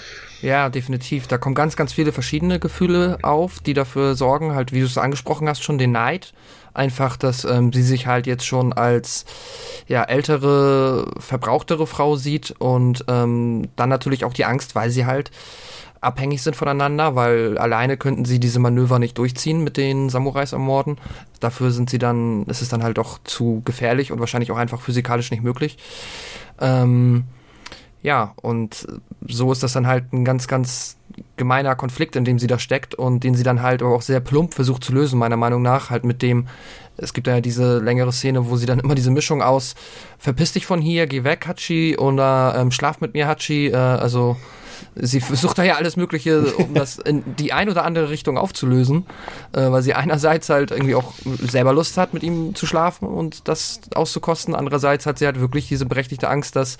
Ja, definitiv. Da kommen ganz, ganz viele verschiedene Gefühle auf, die dafür sorgen, halt, wie du es angesprochen hast, schon den Neid. Einfach, dass ähm, sie sich halt jetzt schon als ja, ältere, verbrauchtere Frau sieht und ähm, dann natürlich auch die Angst, weil sie halt abhängig sind voneinander, weil alleine könnten sie diese Manöver nicht durchziehen mit den Samurais ermorden. Dafür sind sie dann, ist es dann halt doch zu gefährlich und wahrscheinlich auch einfach physikalisch nicht möglich. Ähm, ja, und so ist das dann halt ein ganz, ganz gemeiner Konflikt, in dem sie da steckt und den sie dann halt aber auch sehr plump versucht zu lösen, meiner Meinung nach. Halt mit dem, es gibt ja diese längere Szene, wo sie dann immer diese Mischung aus verpiss dich von hier, geh weg, Hachi, oder ähm, schlaf mit mir, Hachi, äh, also sie versucht da ja alles Mögliche, um das in die ein oder andere Richtung aufzulösen, äh, weil sie einerseits halt irgendwie auch selber Lust hat, mit ihm zu schlafen und das auszukosten. Andererseits hat sie halt wirklich diese berechtigte Angst, dass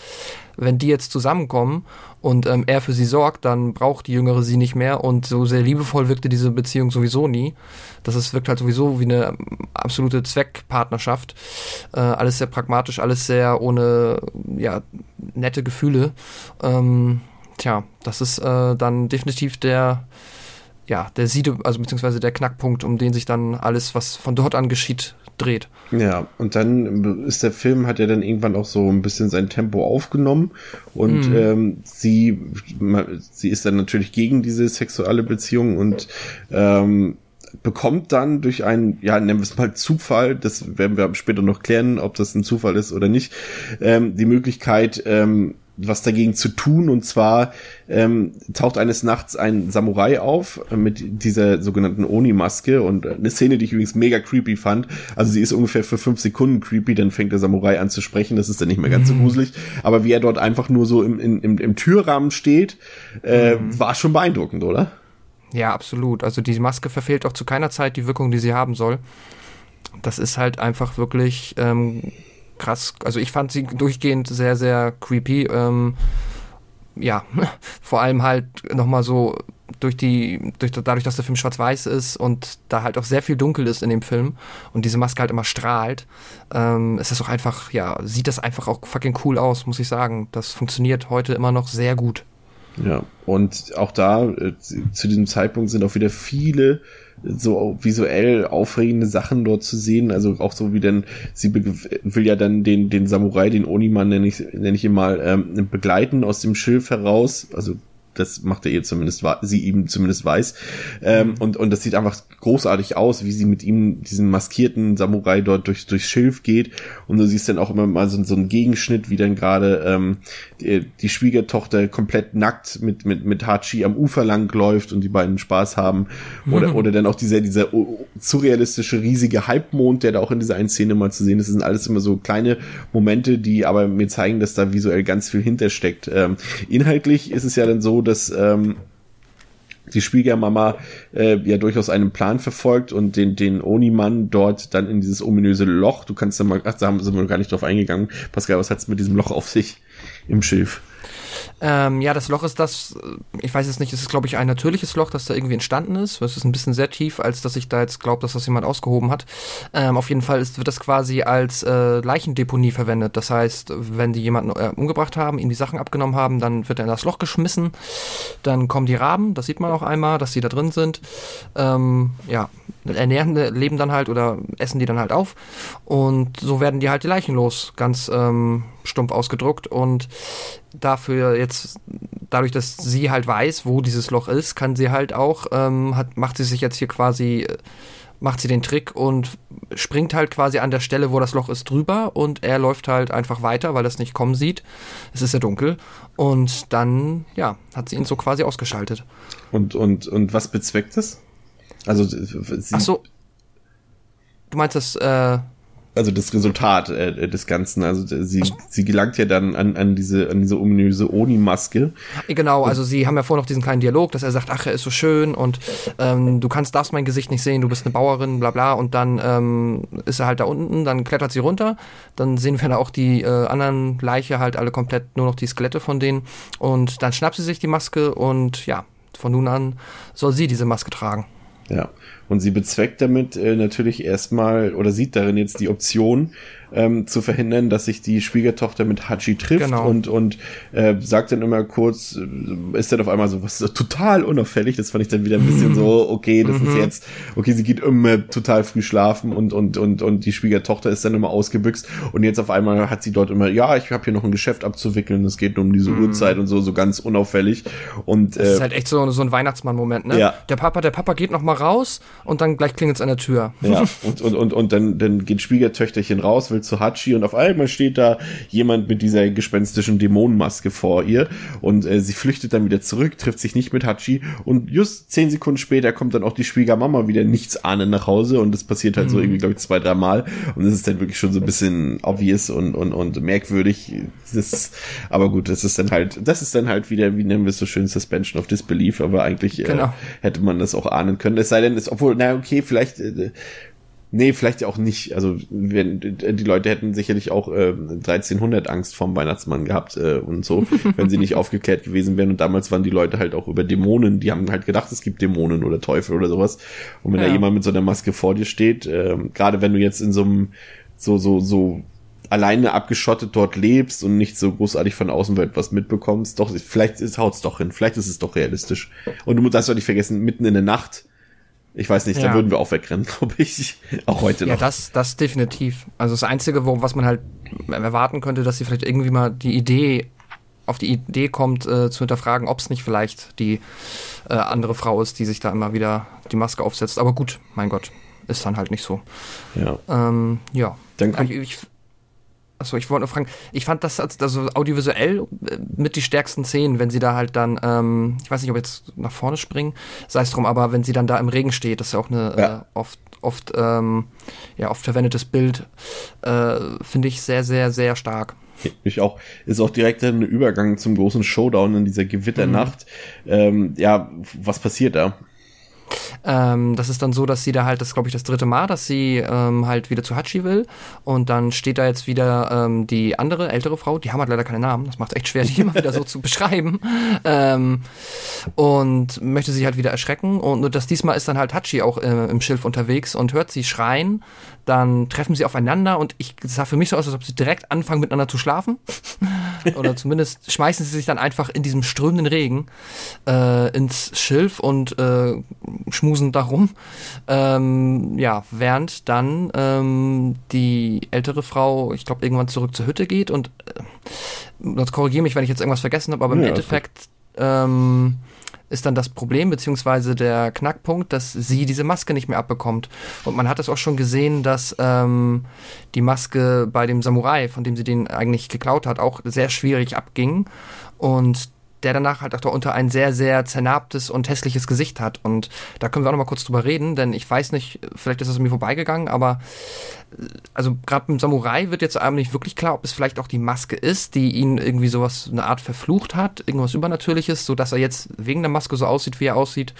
wenn die jetzt zusammenkommen und ähm, er für sie sorgt, dann braucht die Jüngere sie nicht mehr und so sehr liebevoll wirkte diese Beziehung sowieso nie. Das ist, wirkt halt sowieso wie eine absolute Zweckpartnerschaft. Äh, alles sehr pragmatisch, alles sehr ohne ja, nette Gefühle. Ähm, tja, das ist äh, dann definitiv der, ja, der Siede, also beziehungsweise der Knackpunkt, um den sich dann alles, was von dort an geschieht, dreht. Ja, und dann ist der Film, hat ja dann irgendwann auch so ein bisschen sein Tempo aufgenommen und mhm. ähm, sie, sie ist dann natürlich gegen diese sexuelle Beziehung und ähm, bekommt dann durch einen, ja, nennen wir es mal Zufall, das werden wir später noch klären, ob das ein Zufall ist oder nicht, ähm, die Möglichkeit, ähm, was dagegen zu tun. Und zwar ähm, taucht eines Nachts ein Samurai auf mit dieser sogenannten Oni-Maske und eine Szene, die ich übrigens mega creepy fand. Also sie ist ungefähr für fünf Sekunden creepy, dann fängt der Samurai an zu sprechen. Das ist dann nicht mehr ganz so Mhm. gruselig. Aber wie er dort einfach nur so im, im, im Türrahmen steht, äh, Mhm. war schon beeindruckend, oder? Ja, absolut. Also die Maske verfehlt auch zu keiner Zeit die Wirkung, die sie haben soll. Das ist halt einfach wirklich ähm, krass. Also ich fand sie durchgehend sehr, sehr creepy. Ähm, ja, vor allem halt nochmal so durch die, durch, dadurch, dass der Film schwarz-weiß ist und da halt auch sehr viel dunkel ist in dem Film und diese Maske halt immer strahlt, ähm, ist das auch einfach, ja, sieht das einfach auch fucking cool aus, muss ich sagen. Das funktioniert heute immer noch sehr gut. Ja, und auch da, äh, zu diesem Zeitpunkt sind auch wieder viele so visuell aufregende Sachen dort zu sehen. Also auch so wie denn, sie will ja dann den, den Samurai, den Oniman nenne ich, nenne ich ihn mal, ähm, begleiten aus dem Schilf heraus. Also das macht er ihr zumindest, sie ihm zumindest weiß. Ähm, und, und das sieht einfach großartig aus, wie sie mit ihm, diesen maskierten Samurai dort durch, durch Schilf geht. Und du siehst dann auch immer mal so, so einen Gegenschnitt, wie dann gerade ähm, die, die Schwiegertochter komplett nackt mit, mit, mit Hachi am Ufer lang läuft und die beiden Spaß haben. Oder, oder dann auch dieser, dieser surrealistische, riesige Halbmond, der da auch in dieser einen Szene mal zu sehen ist. Das sind alles immer so kleine Momente, die aber mir zeigen, dass da visuell ganz viel hintersteckt. Ähm, inhaltlich ist es ja dann so, dass ähm, die Schwiegermama äh, ja durchaus einen Plan verfolgt und den, den Oni-Mann dort dann in dieses ominöse Loch, du kannst da mal, ach, da haben- sind wir gar nicht drauf eingegangen. Pascal, was hat's mit diesem Loch auf sich im Schilf? Ähm, ja, das Loch ist das, äh, ich weiß jetzt nicht, es ist glaube ich ein natürliches Loch, das da irgendwie entstanden ist. Es ist ein bisschen sehr tief, als dass ich da jetzt glaube, dass das jemand ausgehoben hat. Ähm, auf jeden Fall ist, wird das quasi als äh, Leichendeponie verwendet. Das heißt, wenn die jemanden äh, umgebracht haben, ihm die Sachen abgenommen haben, dann wird er in das Loch geschmissen. Dann kommen die Raben, das sieht man auch einmal, dass die da drin sind. Ähm, ja, ernähren, leben dann halt oder essen die dann halt auf. Und so werden die halt die Leichen los, ganz ähm, stumpf ausgedruckt. Und dafür jetzt, dadurch, dass sie halt weiß, wo dieses Loch ist, kann sie halt auch, ähm, hat, macht sie sich jetzt hier quasi, äh, macht sie den Trick und springt halt quasi an der Stelle, wo das Loch ist, drüber und er läuft halt einfach weiter, weil er es nicht kommen sieht. Es ist ja dunkel. Und dann, ja, hat sie ihn so quasi ausgeschaltet. Und, und, und was bezweckt das? Also, sie, Ach so. Du meinst das, äh, also das Resultat äh, des Ganzen. Also sie, sie gelangt ja dann an, an diese, an diese ominöse Oni-Maske. Genau, also sie haben ja vorher noch diesen kleinen Dialog, dass er sagt, ach, er ist so schön und ähm, du kannst, darfst mein Gesicht nicht sehen, du bist eine Bauerin, bla bla. Und dann ähm, ist er halt da unten, dann klettert sie runter, dann sehen wir da auch die äh, anderen Leiche halt alle komplett, nur noch die Skelette von denen. Und dann schnappt sie sich die Maske und ja, von nun an soll sie diese Maske tragen. Ja. Und sie bezweckt damit äh, natürlich erstmal oder sieht darin jetzt die Option, ähm, zu verhindern, dass sich die Schwiegertochter mit Hachi trifft Genau. und, und äh, sagt dann immer kurz, äh, ist dann auf einmal so was total unauffällig. Das fand ich dann wieder ein bisschen so, okay, das ist jetzt, okay, sie geht immer total früh schlafen und, und, und, und die Schwiegertochter ist dann immer ausgebüxt und jetzt auf einmal hat sie dort immer, ja, ich habe hier noch ein Geschäft abzuwickeln, es geht nur um diese Uhrzeit und so, so ganz unauffällig. Und Das äh, ist halt echt so, so ein Weihnachtsmann-Moment, ne? Ja. Der Papa, der Papa geht noch mal raus und dann gleich klingelt's an der Tür. Ja, und, und, und, und dann, dann geht Schwiegertöchterchen raus, will zu Hachi und auf einmal steht da jemand mit dieser gespenstischen Dämonenmaske vor ihr und äh, sie flüchtet dann wieder zurück, trifft sich nicht mit Hachi und just zehn Sekunden später kommt dann auch die Schwiegermama wieder nichts ahnen nach Hause und das passiert halt so irgendwie, glaube ich, zwei, drei Mal und es ist dann wirklich schon so ein bisschen obvious und, und, und merkwürdig. Das, aber gut, das ist dann halt, das ist dann halt wieder, wie nennen wir es so schön, Suspension of Disbelief, aber eigentlich äh, Genau. hätte man das auch ahnen können. Es sei denn, es, obwohl, na okay, vielleicht, äh, nee, vielleicht auch nicht. Also wenn, die Leute hätten sicherlich auch äh, 1300 Angst vorm Weihnachtsmann gehabt äh, und so, wenn sie nicht aufgeklärt gewesen wären. Und damals waren die Leute halt auch über Dämonen, die haben halt gedacht, es gibt Dämonen oder Teufel oder sowas. Und wenn da Ja. jemand mit so einer Maske vor dir steht, äh, gerade wenn du jetzt in so einem so, so, so alleine abgeschottet dort lebst und nicht so großartig von der Außenwelt was mitbekommst, doch, vielleicht ist, haut's doch hin, vielleicht ist es doch realistisch. Und du darfst doch nicht vergessen, mitten in der Nacht, ich weiß nicht, da Ja. würden wir auch wegrennen, glaube ich. Auch heute Ja, noch. das, das definitiv. Also das Einzige, wo, was man halt erwarten könnte, dass sie vielleicht irgendwie mal die Idee auf die Idee kommt, äh, zu hinterfragen, ob es nicht vielleicht die äh, andere Frau ist, die sich da immer wieder die Maske aufsetzt. Aber gut, mein Gott, ist dann halt nicht so. ja. Ähm, ja. Dann kommt- ich, ich, Achso, ich wollte nur fragen, ich fand das also audiovisuell äh, mit die stärksten Szenen, wenn sie da halt dann, ähm, ich weiß nicht, ob jetzt nach vorne springen, sei es drum, aber wenn sie dann da im Regen steht, das ist ja auch eine ja. äh, oft, oft, ähm, ja, oft verwendetes Bild, äh, finde ich sehr, sehr, sehr stark. Ich auch. Ist auch direkt ein Übergang zum großen Showdown in dieser Gewitternacht. Mhm. Ähm, ja, was passiert da? Ähm, das ist dann so, dass sie da halt, das glaube ich das dritte Mal, dass sie ähm, halt wieder zu Hachi will. Und dann steht da jetzt wieder ähm, die andere, ältere Frau, die haben halt leider keine Namen, das macht echt schwer, die immer wieder so zu beschreiben. Ähm, und möchte sie halt wieder erschrecken. Und nur das diesmal ist dann halt Hachi auch äh, im Schilf unterwegs und hört sie schreien. Dann treffen sie aufeinander und ich sah für mich so aus, als ob sie direkt anfangen miteinander zu schlafen. Oder zumindest schmeißen sie sich dann einfach in diesem strömenden Regen äh, ins Schilf und äh, schmusen darum. Ähm, ja, während dann ähm, die ältere Frau, ich glaube, irgendwann zurück zur Hütte geht und äh, sonst korrigiere mich, wenn ich jetzt irgendwas vergessen habe, aber im ja, Endeffekt ähm, ist dann das Problem, beziehungsweise der Knackpunkt, dass sie diese Maske nicht mehr abbekommt. Und man hat es auch schon gesehen, dass ähm, die Maske bei dem Samurai, von dem sie den eigentlich geklaut hat, auch sehr schwierig abging. Und der danach halt auch darunter ein sehr, sehr zernarbtes und hässliches Gesicht hat. Und da können wir auch noch mal kurz drüber reden, denn ich weiß nicht, vielleicht ist es mir vorbeigegangen, aber äh, also gerade beim Samurai wird jetzt einem nicht wirklich klar, ob es vielleicht auch die Maske ist, die ihn irgendwie sowas, eine Art verflucht hat, irgendwas Übernatürliches, so dass er jetzt wegen der Maske so aussieht, wie er aussieht,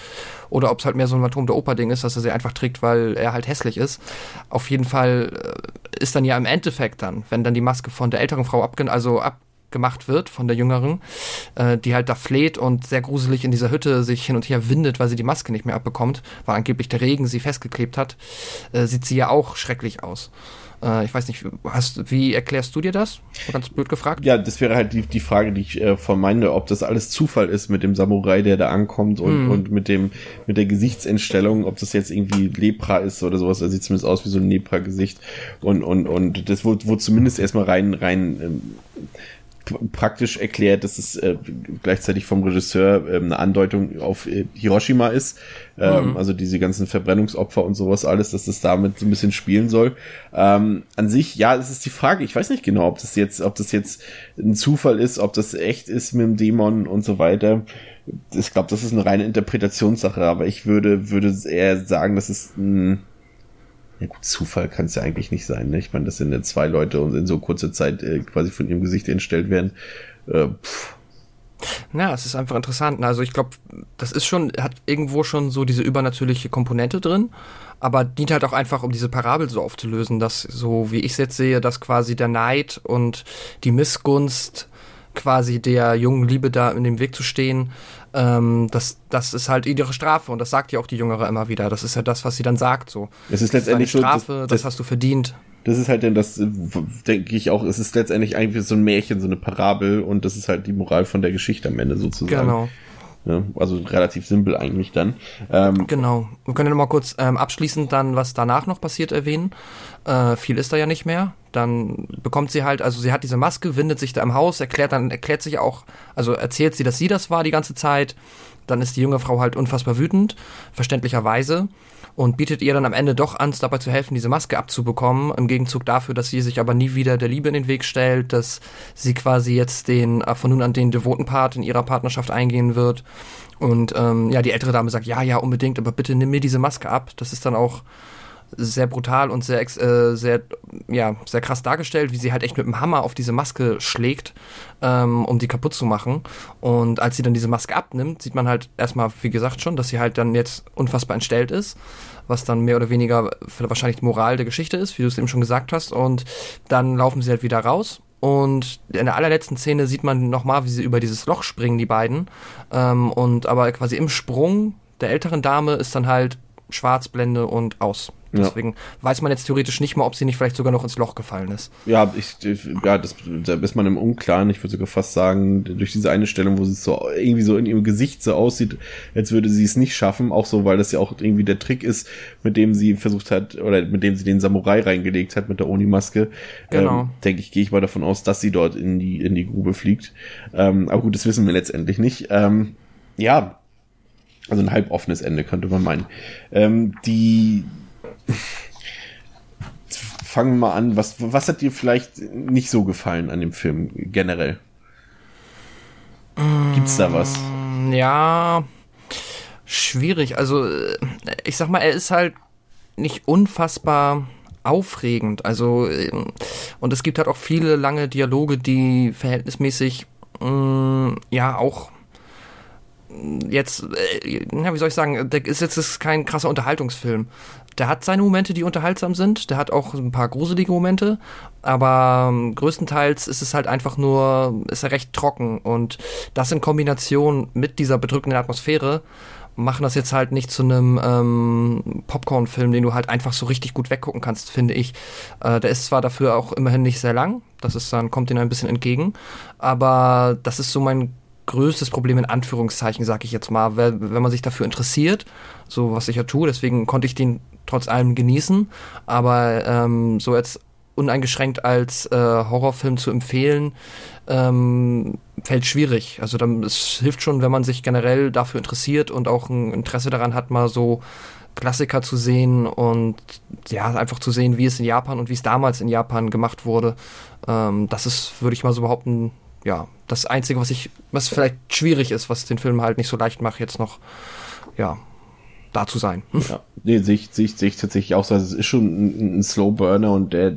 oder ob es halt mehr so ein Phantom der Oper-Ding ist, dass er sie einfach trägt, weil er halt hässlich ist. Auf jeden Fall äh, ist dann ja im Endeffekt dann, wenn dann die Maske von der älteren Frau abgen also ab gemacht wird von der Jüngeren, äh, die halt da fleht und sehr gruselig in dieser Hütte sich hin und her windet, weil sie die Maske nicht mehr abbekommt, weil angeblich der Regen sie festgeklebt hat, äh, sieht sie ja auch schrecklich aus. Äh, ich weiß nicht, hast, wie erklärst du dir das? Ganz blöd gefragt. Ja, das wäre halt die, die Frage, die ich äh, vermeide, ob das alles Zufall ist mit dem Samurai, der da ankommt und, mm. und mit dem, mit der Gesichtsentstellung, ob das jetzt irgendwie Lepra ist oder sowas, er sieht zumindest aus wie so ein Lepra-Gesicht und, und, und das wurde, wurde zumindest erstmal rein, rein, ähm, praktisch erklärt, dass es äh, gleichzeitig vom Regisseur ähm, eine Andeutung auf äh, Hiroshima ist. Ähm, mhm. Also diese ganzen Verbrennungsopfer und sowas alles, dass das damit so ein bisschen spielen soll. Ähm, an sich, ja, es ist die Frage. Ich weiß nicht genau, ob das jetzt, ob das jetzt ein Zufall ist, ob das echt ist mit dem Dämon und so weiter. Ich glaube, das ist eine reine Interpretationssache, aber ich würde, würde eher sagen, dass es ein ja gut, Zufall kann es ja eigentlich nicht sein. Ne? Ich meine, das sind ja zwei Leute und in so kurzer Zeit äh, quasi von ihrem Gesicht entstellt werden. Äh, pff. Ja, es ist einfach interessant. Also ich glaube, das ist schon, hat irgendwo schon so diese übernatürliche Komponente drin, aber dient halt auch einfach, um diese Parabel so aufzulösen, dass so wie ich es jetzt sehe, dass quasi der Neid und die Missgunst quasi der jungen Liebe da in dem Weg zu stehen, ähm, das, das ist halt ihre Strafe und das sagt ja auch die Jüngere immer wieder. Das ist ja das, was sie dann sagt. So. Es ist letztendlich das ist Strafe, so, das, das, hast du verdient. Das ist halt denn das, denke ich auch, es ist letztendlich eigentlich so ein Märchen, so eine Parabel und das ist halt die Moral von der Geschichte am Ende sozusagen. Genau. Ja, also relativ simpel eigentlich dann. Ähm, genau. Wir können ja noch mal kurz ähm, abschließend dann, was danach noch passiert, erwähnen. Äh, viel ist da ja nicht mehr. Dann bekommt sie halt, also sie hat diese Maske, windet sich da im Haus, erklärt dann, erklärt sich auch, also erzählt sie, dass sie das war die ganze Zeit. Dann ist die junge Frau halt unfassbar wütend, verständlicherweise und bietet ihr dann am Ende doch an, dabei zu helfen, diese Maske abzubekommen, im Gegenzug dafür, dass sie sich aber nie wieder der Liebe in den Weg stellt, dass sie quasi jetzt den äh, von nun an den devoten Part in ihrer Partnerschaft eingehen wird. Und ähm, ja, die ältere Dame sagt, ja, ja, unbedingt, aber bitte nimm mir diese Maske ab. Das ist dann auch sehr brutal und sehr, äh, sehr, ja, sehr krass dargestellt, wie sie halt echt mit dem Hammer auf diese Maske schlägt, ähm, um die kaputt zu machen. Und als sie dann diese Maske abnimmt, sieht man halt erstmal, wie gesagt schon, dass sie halt dann jetzt unfassbar entstellt ist, was dann mehr oder weniger wahrscheinlich die Moral der Geschichte ist, wie du es eben schon gesagt hast. Und dann laufen sie halt wieder raus. Und in der allerletzten Szene sieht man nochmal, wie sie über dieses Loch springen, die beiden. Ähm, und aber quasi im Sprung der älteren Dame ist dann halt Schwarzblende und aus. Deswegen ja. weiß man jetzt theoretisch nicht mal, ob sie nicht vielleicht sogar noch ins Loch gefallen ist. Ja, ich, ja, das, da ist man im Unklaren. Ich würde sogar fast sagen, durch diese eine Stellung, wo sie so irgendwie so in ihrem Gesicht so aussieht, als würde sie es nicht schaffen. Auch so, weil das ja auch irgendwie der Trick ist, mit dem sie versucht hat, oder mit dem sie den Samurai reingelegt hat, mit der Oni-Maske. Genau. Ähm, denke ich, gehe ich mal davon aus, dass sie dort in die, in die Grube fliegt. Ähm, aber gut, das wissen wir letztendlich nicht. Ähm, ja, also ein halboffenes Ende könnte man meinen. Ähm, die fangen wir mal an. Was, was hat dir vielleicht nicht so gefallen an dem Film generell? Gibt's da was? Mm, Ja, schwierig. Also, äh, ich sag mal, er ist halt nicht unfassbar aufregend. Also, ähm, und es gibt halt auch viele lange Dialoge, die verhältnismäßig, mh, ja, auch mh, jetzt, äh, na, wie soll ich sagen, ist jetzt kein krasser Unterhaltungsfilm. Der hat seine Momente, die unterhaltsam sind. Der hat auch ein paar gruselige Momente. Aber ähm, größtenteils ist es halt einfach nur, ist er recht trocken. Und das in Kombination mit dieser bedrückenden Atmosphäre machen das jetzt halt nicht zu einem ähm, Popcorn-Film, den du halt einfach so richtig gut weggucken kannst, finde ich. Äh, der ist zwar dafür auch immerhin nicht sehr lang, das ist dann, kommt ihnen ein bisschen entgegen, aber das ist so mein größtes Problem in Anführungszeichen, sag ich jetzt mal, wenn man sich dafür interessiert, so was ich ja tue, deswegen konnte ich den trotz allem genießen, aber ähm, so jetzt uneingeschränkt als äh, Horrorfilm zu empfehlen, ähm, fällt schwierig. Also dann, es hilft schon, wenn man sich generell dafür interessiert und auch ein Interesse daran hat, mal so Klassiker zu sehen und ja, einfach zu sehen, wie es in Japan und wie es damals in Japan gemacht wurde. Ähm, das ist, würde ich mal so behaupten, ja, das Einzige, was ich, was vielleicht schwierig ist, was den Film halt nicht so leicht macht, jetzt noch, ja, da zu sein. Ja, nee, sehe ich, sehe ich, sehe ich tatsächlich auch so. Also es ist schon ein, ein Slow Burner und der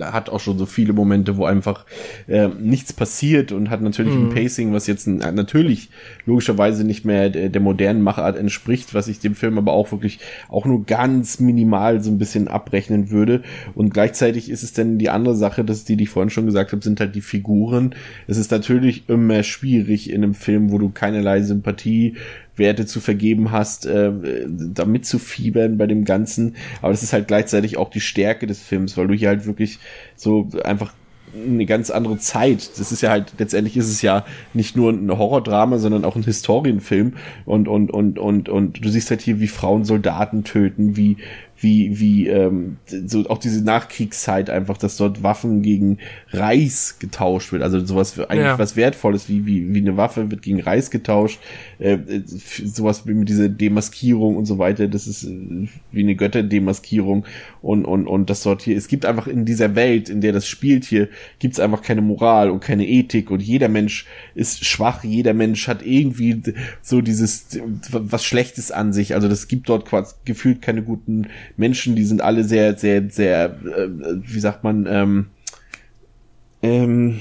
hat auch schon so viele Momente, wo einfach äh, nichts passiert und hat natürlich ein Pacing, was jetzt ein, natürlich logischerweise nicht mehr der, der modernen Machart entspricht, was ich dem Film aber auch wirklich auch nur ganz minimal so ein bisschen abrechnen würde. Und gleichzeitig ist es dann die andere Sache, dass die, die ich vorhin schon gesagt habe, sind halt die Figuren. Es ist natürlich immer schwierig in einem Film, wo du keinerlei Sympathie Werte zu vergeben hast, äh, da mitzufiebern bei dem Ganzen. Aber das ist halt gleichzeitig auch die Stärke des Films, weil du hier halt wirklich so einfach eine ganz andere Zeit. Das ist ja halt, letztendlich ist es ja nicht nur ein Horrordrama, sondern auch ein Historienfilm. Und, und, und, und, und du siehst halt hier, wie Frauen Soldaten töten, wie, wie, wie, ähm, so auch diese Nachkriegszeit einfach, dass dort Waffen gegen Reis getauscht wird. Also sowas für eigentlich Ja. was Wertvolles, wie, wie, wie eine Waffe wird gegen Reis getauscht. Äh, sowas wie mit dieser Demaskierung und so weiter, das ist äh, wie eine Götterdemaskierung und, und, und das dort hier, es gibt einfach in dieser Welt, in der das spielt hier, gibt es einfach keine Moral und keine Ethik und jeder Mensch ist schwach, jeder Mensch hat irgendwie so dieses, was Schlechtes an sich, also das gibt dort quasi gefühlt keine guten Menschen, die sind alle sehr, sehr, sehr, äh, wie sagt man, ähm, ähm,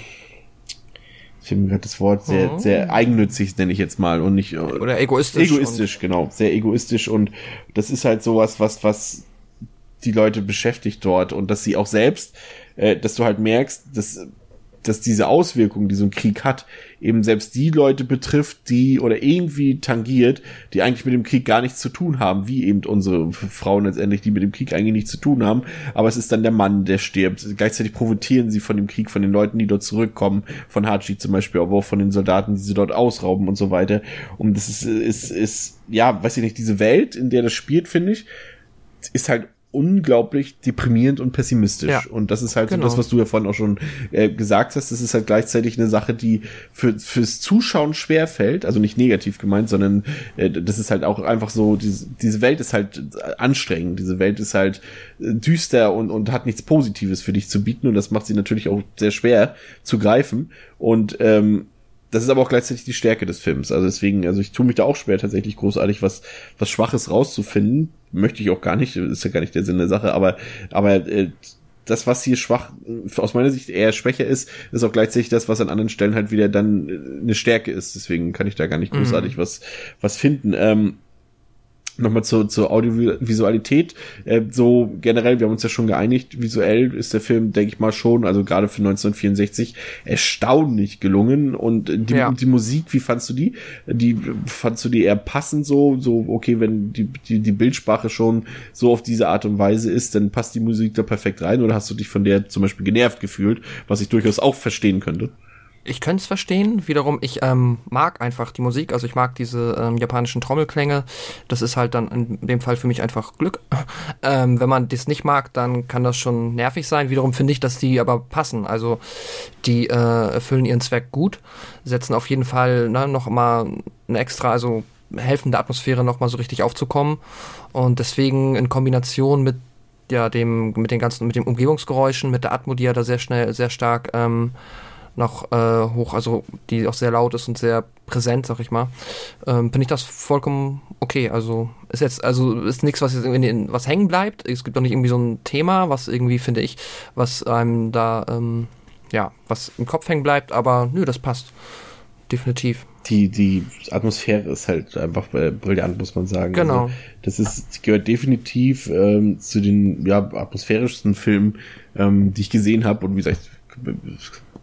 ich habe mir gerade das Wort sehr, Oh. sehr eigennützig, nenne ich jetzt mal, und nicht äh, Oder egoistisch. egoistisch, genau, sehr egoistisch und das ist halt sowas, was, was die Leute beschäftigt dort und dass sie auch selbst, äh, dass du halt merkst, dass dass diese Auswirkungen, die so ein Krieg hat, eben selbst die Leute betrifft, die oder irgendwie tangiert, die eigentlich mit dem Krieg gar nichts zu tun haben, wie eben unsere Frauen letztendlich, die mit dem Krieg eigentlich nichts zu tun haben. Aber es ist dann der Mann, der stirbt. Gleichzeitig profitieren sie von dem Krieg, von den Leuten, die dort zurückkommen, von Hachi zum Beispiel, aber auch von den Soldaten, die sie dort ausrauben und so weiter. Und das ist, ist, ist, ja, weiß ich nicht, diese Welt, in der das spielt, finde ich, ist halt unglaublich deprimierend und pessimistisch. Ja. Und das ist halt Genau. so das, was du ja vorhin auch schon äh, gesagt hast. Das ist halt gleichzeitig eine Sache, die für, fürs Zuschauen schwer fällt. Also nicht negativ gemeint, sondern äh, das ist halt auch einfach so, diese, diese Welt ist halt anstrengend. Diese Welt ist halt äh, düster und, und hat nichts Positives für dich zu bieten. Und das macht sie natürlich auch sehr schwer zu greifen. Und ähm, das ist aber auch gleichzeitig die Stärke des Films. Also deswegen, also ich tue mich da auch schwer, tatsächlich großartig was, was Schwaches rauszufinden. Möchte ich auch gar nicht, ist ja gar nicht der Sinn der Sache, aber, aber äh, das, was hier schwach, aus meiner Sicht eher schwächer ist, ist auch gleichzeitig das, was an anderen Stellen halt wieder dann äh, eine Stärke ist. Deswegen kann ich da gar nicht großartig was, was finden. Ähm, Nochmal zur, zur Audiovisualität. Äh, so generell, wir haben uns ja schon geeinigt, visuell ist der Film, denke ich mal, schon, also gerade für 1964, erstaunlich gelungen. Und die, Ja. die Musik, wie fandst du die? Die fandst du die eher passend so? So, okay, wenn die, die, die Bildsprache schon so auf diese Art und Weise ist, dann passt die Musik da perfekt rein oder hast du dich von der zum Beispiel genervt gefühlt, was ich durchaus auch verstehen könnte? Ich könnte es verstehen. Wiederum, ich ähm, mag einfach die Musik. Also ich mag diese ähm, japanischen Trommelklänge. Das ist halt dann in dem Fall für mich einfach Glück. Ähm, wenn man das nicht mag, dann kann das schon nervig sein. Wiederum finde ich, dass die aber passen. Also die äh, erfüllen ihren Zweck gut, setzen auf jeden Fall ne, noch mal eine extra, also helfen der Atmosphäre noch mal so richtig aufzukommen. Und deswegen in Kombination mit ja, dem, mit den ganzen, mit den Umgebungsgeräuschen, mit der Atmo, die ja da sehr schnell, sehr stark ähm, noch äh, hoch, also die auch sehr laut ist und sehr präsent, sag ich mal, ähm, finde ich das vollkommen okay. Also ist jetzt, also ist nichts, was jetzt irgendwie was hängen bleibt. Es gibt auch nicht irgendwie so ein Thema, was irgendwie, finde ich, was einem da, ähm, ja, was im Kopf hängen bleibt, aber nö, das passt. Definitiv. Die, die Atmosphäre ist halt einfach äh, brillant, muss man sagen. Genau. Also, das ist, gehört definitiv ähm, zu den ja, atmosphärischsten Filmen, ähm, die ich gesehen habe. Und wie gesagt,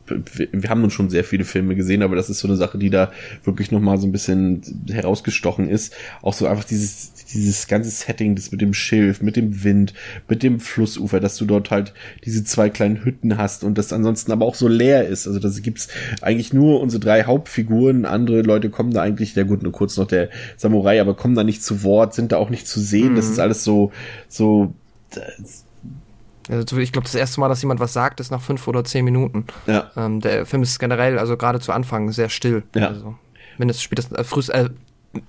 wir haben nun schon sehr viele Filme gesehen, aber das ist so eine Sache, die da wirklich nochmal so ein bisschen herausgestochen ist. Auch so einfach dieses, dieses ganze Setting, das mit dem Schilf, mit dem Wind, mit dem Flussufer, dass du dort halt diese zwei kleinen Hütten hast und das ansonsten aber auch so leer ist. Also das gibt's eigentlich nur unsere drei Hauptfiguren. Andere Leute kommen da eigentlich, der gut, nur kurz noch der Samurai, aber kommen da nicht zu Wort, sind da auch nicht zu sehen. Mhm. Das ist alles so, so, also ich glaube, das erste Mal, dass jemand was sagt, ist nach fünf oder zehn Minuten. Ja. Ähm, der Film ist generell, also gerade zu Anfang, sehr still. Ja. Also mindestens spätestens, äh, frühst, äh,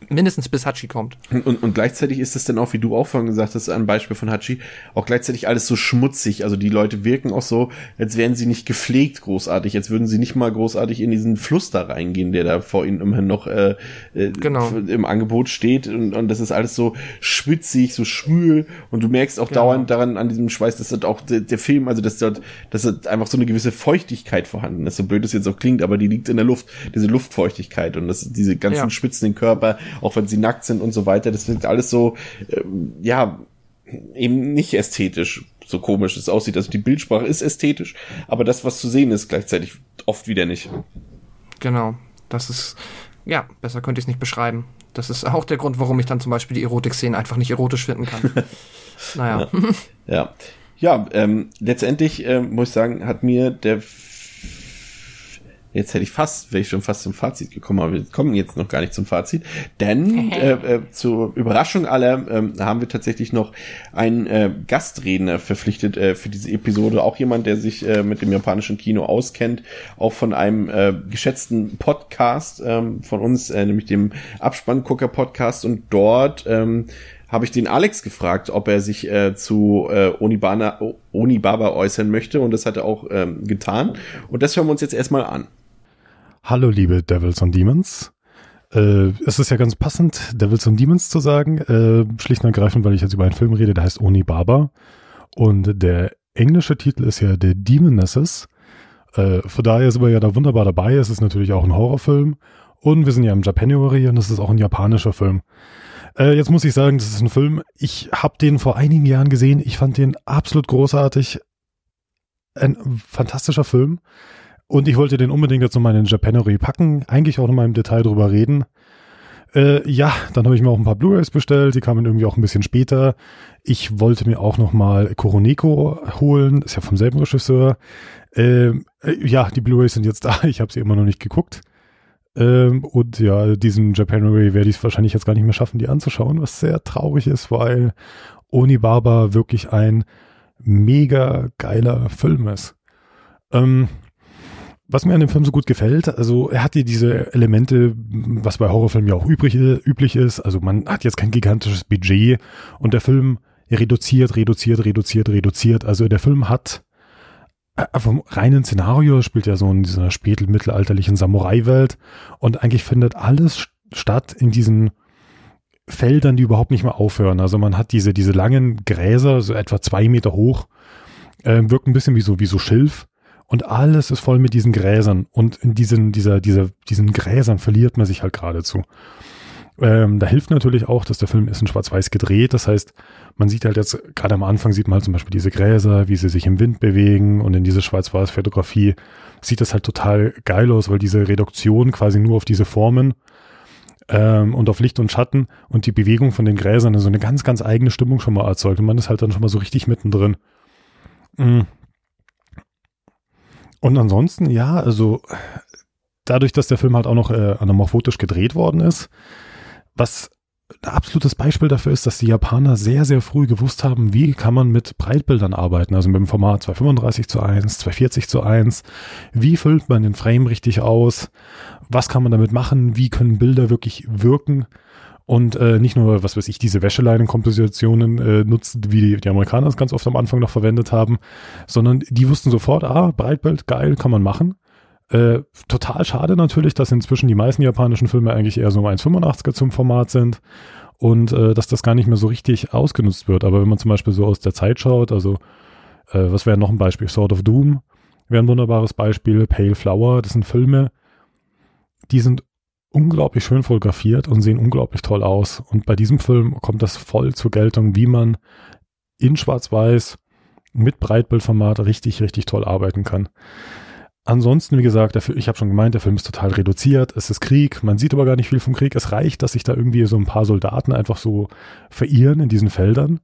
mindestens bis Hachi kommt. Und, und, und gleichzeitig ist es dann auch, wie du auch vorhin gesagt hast, ein Beispiel von Hachi, auch gleichzeitig alles so schmutzig. Also die Leute wirken auch so, als wären sie nicht gepflegt großartig, als würden sie nicht mal großartig in diesen Fluss da reingehen, der da vor ihnen immerhin noch äh, äh genau. im Angebot steht. Und, und das ist alles so schwitzig, so schwül. Und du merkst auch genau. dauernd daran an diesem Schweiß, dass dort auch der, der Film, also dass dort, dass dort einfach so eine gewisse Feuchtigkeit vorhanden ist. So blöd es jetzt auch klingt, aber die liegt in der Luft, diese Luftfeuchtigkeit und das, diese ganzen ja. schwitzenden Körper, auch wenn sie nackt sind und so weiter. Das wird alles so, ähm, ja, eben nicht ästhetisch, so komisch es aussieht. Also die Bildsprache ist ästhetisch, aber das, was zu sehen ist, gleichzeitig oft wieder nicht. Genau. Das ist, ja, besser könnte ich es nicht beschreiben. Das ist auch der Grund, warum ich dann zum Beispiel die Erotik-Szenen einfach nicht erotisch finden kann. naja. Ja, ja. ja ähm, letztendlich äh, muss ich sagen, hat mir der Jetzt hätte ich fast, wäre ich schon fast zum Fazit gekommen, aber wir kommen jetzt noch gar nicht zum Fazit, denn äh, äh, zur Überraschung aller äh, haben wir tatsächlich noch einen äh, Gastredner verpflichtet äh, für diese Episode, auch jemand, der sich äh, mit dem japanischen Kino auskennt, auch von einem äh, geschätzten Podcast äh, von uns, äh, nämlich dem Abspanngucker Podcast. Und dort ähm, habe ich den Alex gefragt, ob er sich äh, zu äh, Onibana, Onibaba äußern möchte. Und das hat er auch ähm, getan. Und das hören wir uns jetzt erstmal an. Hallo liebe Devils und Demons. Äh, es ist ja ganz passend, Devils und Demons zu sagen, äh, schlicht und ergreifend, weil ich jetzt über einen Film rede, der heißt Oni Baba. Und der englische Titel ist ja The Demonesses. Äh, von daher sind wir ja da wunderbar dabei. Es ist natürlich auch ein Horrorfilm. Und wir sind ja im Japanuary und es ist auch ein japanischer Film. Äh, jetzt muss ich sagen, das ist ein Film, ich habe den vor einigen Jahren gesehen. Ich fand den absolut großartig. Ein fantastischer Film. Und ich wollte den unbedingt jetzt nochmal in Japanery packen, eigentlich auch nochmal im Detail drüber reden. Äh, ja, dann habe ich mir auch ein paar Blu-rays bestellt, die kamen irgendwie auch ein bisschen später. Ich wollte mir auch nochmal Koroneko holen, ist ja vom selben Regisseur. Äh, ja, die Blu-rays sind jetzt da, ich habe sie immer noch nicht geguckt. Ähm, und ja, diesen Japanery werde ich es wahrscheinlich jetzt gar nicht mehr schaffen, die anzuschauen, was sehr traurig ist, weil Onibaba wirklich ein mega geiler Film ist. Ähm, was mir an dem Film so gut gefällt, also er hat hier diese Elemente, was bei Horrorfilmen ja auch übrig, üblich ist. Also man hat jetzt kein gigantisches Budget und der Film reduziert, reduziert, reduziert, reduziert. Also der Film hat äh, vom reinen Szenario spielt ja so in dieser spätmittelalterlichen Samurai-Welt und eigentlich findet alles statt in diesen Feldern, die überhaupt nicht mehr aufhören. Also man hat diese, diese langen Gräser, so etwa zwei Meter hoch, äh, wirkt ein bisschen wie so, wie so Schilf und alles ist voll mit diesen Gräsern und in diesen, dieser, dieser, diesen Gräsern verliert man sich halt geradezu. Ähm, da hilft natürlich auch, dass der Film ist in Schwarz-Weiß gedreht. Das heißt, man sieht halt jetzt, gerade am Anfang sieht man halt zum Beispiel diese Gräser, wie sie sich im Wind bewegen und in diese Schwarz-Weiß-Fotografie sieht das halt total geil aus, weil diese Reduktion quasi nur auf diese Formen ähm, und auf Licht und Schatten und die Bewegung von den Gräsern so eine ganz, ganz eigene Stimmung schon mal erzeugt und man ist halt dann schon mal so richtig mittendrin. Mhm. Und ansonsten, ja, also dadurch, dass der Film halt auch noch äh, anamorphotisch gedreht worden ist, was ein absolutes Beispiel dafür ist, dass die Japaner sehr, sehr früh gewusst haben, wie kann man mit Breitbildern arbeiten, also mit dem Format 235 zu 1, 240 zu 1, wie füllt man den Frame richtig aus, was kann man damit machen, wie können Bilder wirklich wirken und äh, nicht nur, was weiß ich, diese Wäscheleinenkompositionen äh, nutzt, wie die, die Amerikaner es ganz oft am Anfang noch verwendet haben, sondern die wussten sofort, ah, Breitbild, geil, kann man machen. Äh, total schade natürlich, dass inzwischen die meisten japanischen Filme eigentlich eher so um 1,85er zum Format sind und äh, dass das gar nicht mehr so richtig ausgenutzt wird. Aber wenn man zum Beispiel so aus der Zeit schaut, also äh, was wäre noch ein Beispiel? Sword of Doom wäre ein wunderbares Beispiel, Pale Flower, das sind Filme, die sind unglaublich schön fotografiert und sehen unglaublich toll aus. Und bei diesem Film kommt das voll zur Geltung, wie man in Schwarz-Weiß mit Breitbildformat richtig, richtig toll arbeiten kann. Ansonsten, wie gesagt, der, ich habe schon gemeint, der Film ist total reduziert. Es ist Krieg, man sieht aber gar nicht viel vom Krieg. Es reicht, dass sich da irgendwie so ein paar Soldaten einfach so verirren in diesen Feldern.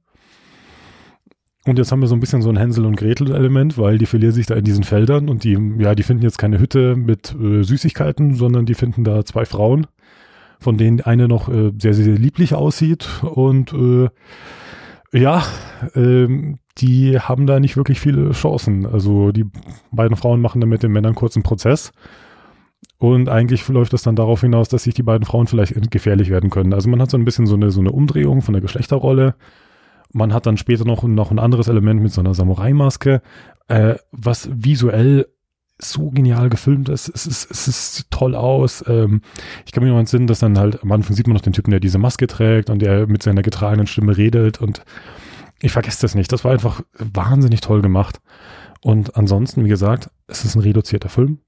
Und jetzt haben wir so ein bisschen so ein Hänsel und Gretel-Element, weil die verlieren sich da in diesen Feldern und die, ja, die finden jetzt keine Hütte mit äh, Süßigkeiten, sondern die finden da zwei Frauen, von denen eine noch äh, sehr, sehr lieblich aussieht und äh, ja, ähm, die haben da nicht wirklich viele Chancen. Also die beiden Frauen machen dann mit den Männern kurzen Prozess. Und eigentlich läuft es dann darauf hinaus, dass sich die beiden Frauen vielleicht gefährlich werden können. Also man hat so ein bisschen so eine, so eine Umdrehung von der Geschlechterrolle. Man hat dann später noch, noch ein anderes Element mit so einer Samurai-Maske, äh, was visuell so genial gefilmt ist. Es, ist, es, ist, toll aus. Ähm, ich kann mir noch entsinnen, dass dann halt am Anfang sieht man noch den Typen, der diese Maske trägt und der mit seiner getragenen Stimme redet und ich vergesse das nicht. Das war einfach wahnsinnig toll gemacht. Und ansonsten, wie gesagt, es ist ein reduzierter Film.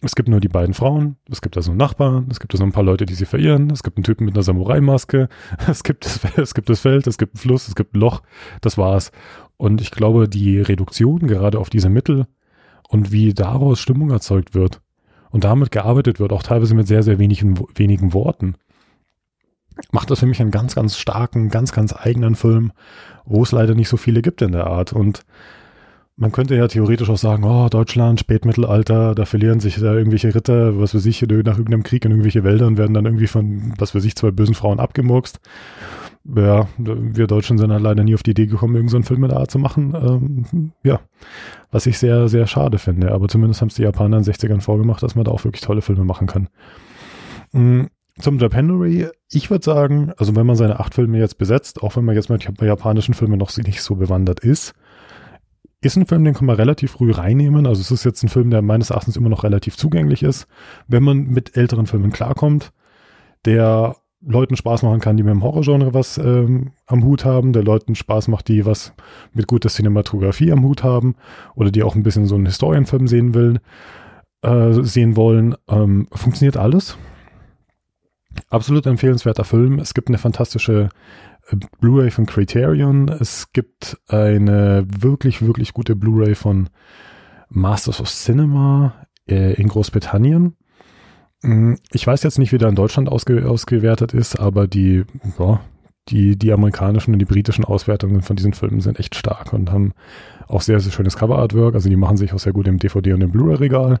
Es gibt nur die beiden Frauen, es gibt also einen Nachbarn, es gibt also ein paar Leute, die sie verirren, es gibt einen Typen mit einer Samurai-Maske, es gibt, das, es gibt das Feld, es gibt einen Fluss, es gibt ein Loch, das war's. Und ich glaube, die Reduktion gerade auf diese Mittel und wie daraus Stimmung erzeugt wird und damit gearbeitet wird, auch teilweise mit sehr, sehr wenigen, wenigen Worten, macht das für mich einen ganz, ganz starken, ganz, ganz eigenen Film, wo es leider nicht so viele gibt in der Art. Und man könnte ja theoretisch auch sagen, oh, Deutschland, Spätmittelalter, da verlieren sich da irgendwelche Ritter, was weiß ich, nach irgendeinem Krieg in irgendwelche Wälder und werden dann irgendwie von, was weiß ich, zwei bösen Frauen abgemurkst. Ja, wir Deutschen sind halt leider nie auf die Idee gekommen, irgendeinen so Film in der Art zu machen. Ähm, ja, was ich sehr, sehr schade finde. Aber zumindest haben es die Japaner in den 60ern vorgemacht, dass man da auch wirklich tolle Filme machen kann. Mhm zum Japanery, ich würde sagen, also wenn man seine acht Filme jetzt besetzt, auch wenn man jetzt mit japanischen Filmen noch nicht so bewandert ist, ist ein Film, den kann man relativ früh reinnehmen. Also es ist jetzt ein Film, der meines Erachtens immer noch relativ zugänglich ist, wenn man mit älteren Filmen klarkommt, der Leuten Spaß machen kann, die mit dem Horrorgenre was ähm, am Hut haben, der Leuten Spaß macht, die was mit guter Cinematografie am Hut haben oder die auch ein bisschen so einen Historienfilm sehen will, äh, sehen wollen. Ähm, funktioniert alles absolut empfehlenswerter Film. Es gibt eine fantastische Blu-ray von Criterion. Es gibt eine wirklich, wirklich gute Blu-ray von Masters of Cinema äh, in Großbritannien. Mm, ich weiß jetzt nicht, wie der in Deutschland ausge ausgewertet ist, aber die, ja, die, die amerikanischen und die britischen Auswertungen von diesen Filmen sind echt stark und haben auch sehr, sehr schönes Cover-Artwork. Also die machen sich auch sehr gut im DVD und im Blu-ray-Regal.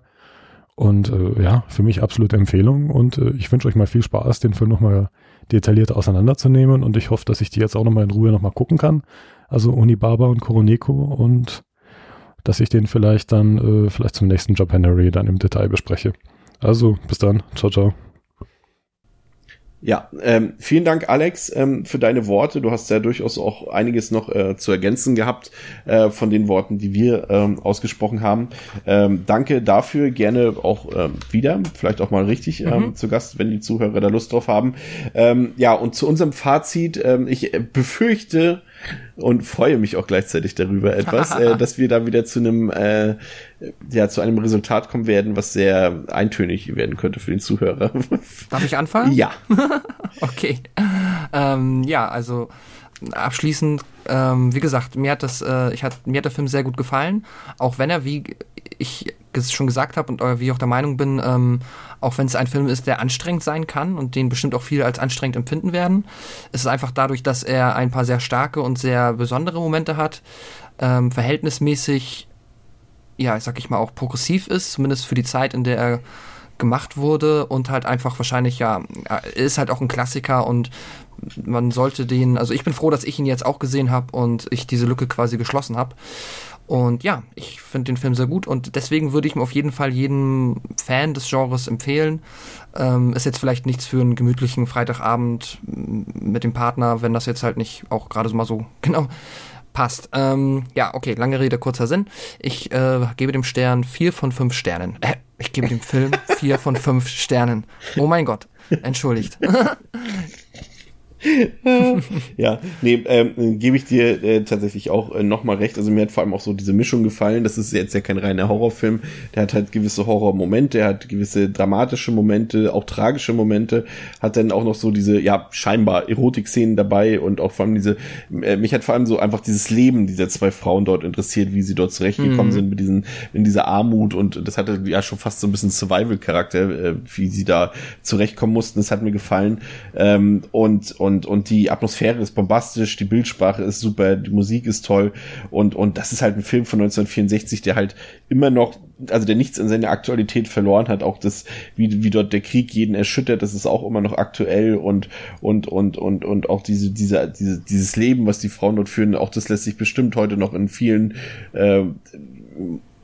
Und äh, ja, für mich absolute Empfehlung. Und äh, ich wünsche euch mal viel Spaß, den Film nochmal detailliert auseinanderzunehmen. Und ich hoffe, dass ich die jetzt auch nochmal in Ruhe nochmal gucken kann. Also Unibaba und Koroneko. Und dass ich den vielleicht dann, äh, vielleicht zum nächsten Japanery dann im Detail bespreche. Also, bis dann. Ciao, ciao. Ja, ähm, vielen Dank, Alex, ähm, für deine Worte. Du hast ja durchaus auch einiges noch äh, zu ergänzen gehabt äh, von den Worten, die wir ähm, ausgesprochen haben. Ähm, danke dafür. Gerne auch ähm, wieder, vielleicht auch mal richtig ähm, mhm. zu Gast, wenn die Zuhörer da Lust drauf haben. Ähm, ja, und zu unserem Fazit. Ähm, ich befürchte, und freue mich auch gleichzeitig darüber etwas, äh, dass wir da wieder zu einem äh, ja zu einem Resultat kommen werden, was sehr eintönig werden könnte für den Zuhörer. Darf ich anfangen? Ja. okay. Ähm, ja, also abschließend, ähm, wie gesagt, mir hat das, äh, ich hat, mir hat der Film sehr gut gefallen, auch wenn er, wie ich schon gesagt habe und äh, wie ich auch der Meinung bin, ähm, auch wenn es ein Film ist, der anstrengend sein kann und den bestimmt auch viele als anstrengend empfinden werden. Es ist einfach dadurch, dass er ein paar sehr starke und sehr besondere Momente hat, ähm, verhältnismäßig, ja, sag ich mal, auch progressiv ist, zumindest für die Zeit, in der er gemacht wurde und halt einfach wahrscheinlich, ja, ist halt auch ein Klassiker und man sollte den, also ich bin froh, dass ich ihn jetzt auch gesehen habe und ich diese Lücke quasi geschlossen habe. Und ja, ich finde den Film sehr gut und deswegen würde ich ihm auf jeden Fall jedem Fan des Genres empfehlen. Ähm, ist jetzt vielleicht nichts für einen gemütlichen Freitagabend mit dem Partner, wenn das jetzt halt nicht auch gerade so mal so genau passt. Ähm, ja, okay, lange Rede, kurzer Sinn. Ich äh, gebe dem Stern vier von fünf Sternen. Äh, ich gebe dem Film vier von fünf Sternen. Oh mein Gott. Entschuldigt. ja, nee, ähm, gebe ich dir äh, tatsächlich auch äh, nochmal recht. Also mir hat vor allem auch so diese Mischung gefallen. Das ist jetzt ja kein reiner Horrorfilm. Der hat halt gewisse Horrormomente, der hat gewisse dramatische Momente, auch tragische Momente, hat dann auch noch so diese, ja, scheinbar Erotik-Szenen dabei und auch vor allem diese, äh, mich hat vor allem so einfach dieses Leben dieser zwei Frauen dort interessiert, wie sie dort zurechtgekommen mhm. sind mit diesen, in dieser Armut und das hatte ja schon fast so ein bisschen Survival-Charakter, äh, wie sie da zurechtkommen mussten. Das hat mir gefallen. Ähm, und, und und, und die Atmosphäre ist bombastisch, die Bildsprache ist super, die Musik ist toll und, und das ist halt ein Film von 1964, der halt immer noch, also der nichts in seiner Aktualität verloren hat, auch das, wie, wie dort der Krieg jeden erschüttert, das ist auch immer noch aktuell und, und, und, und, und auch diese, diese, diese, dieses Leben, was die Frauen dort führen, auch das lässt sich bestimmt heute noch in vielen, äh,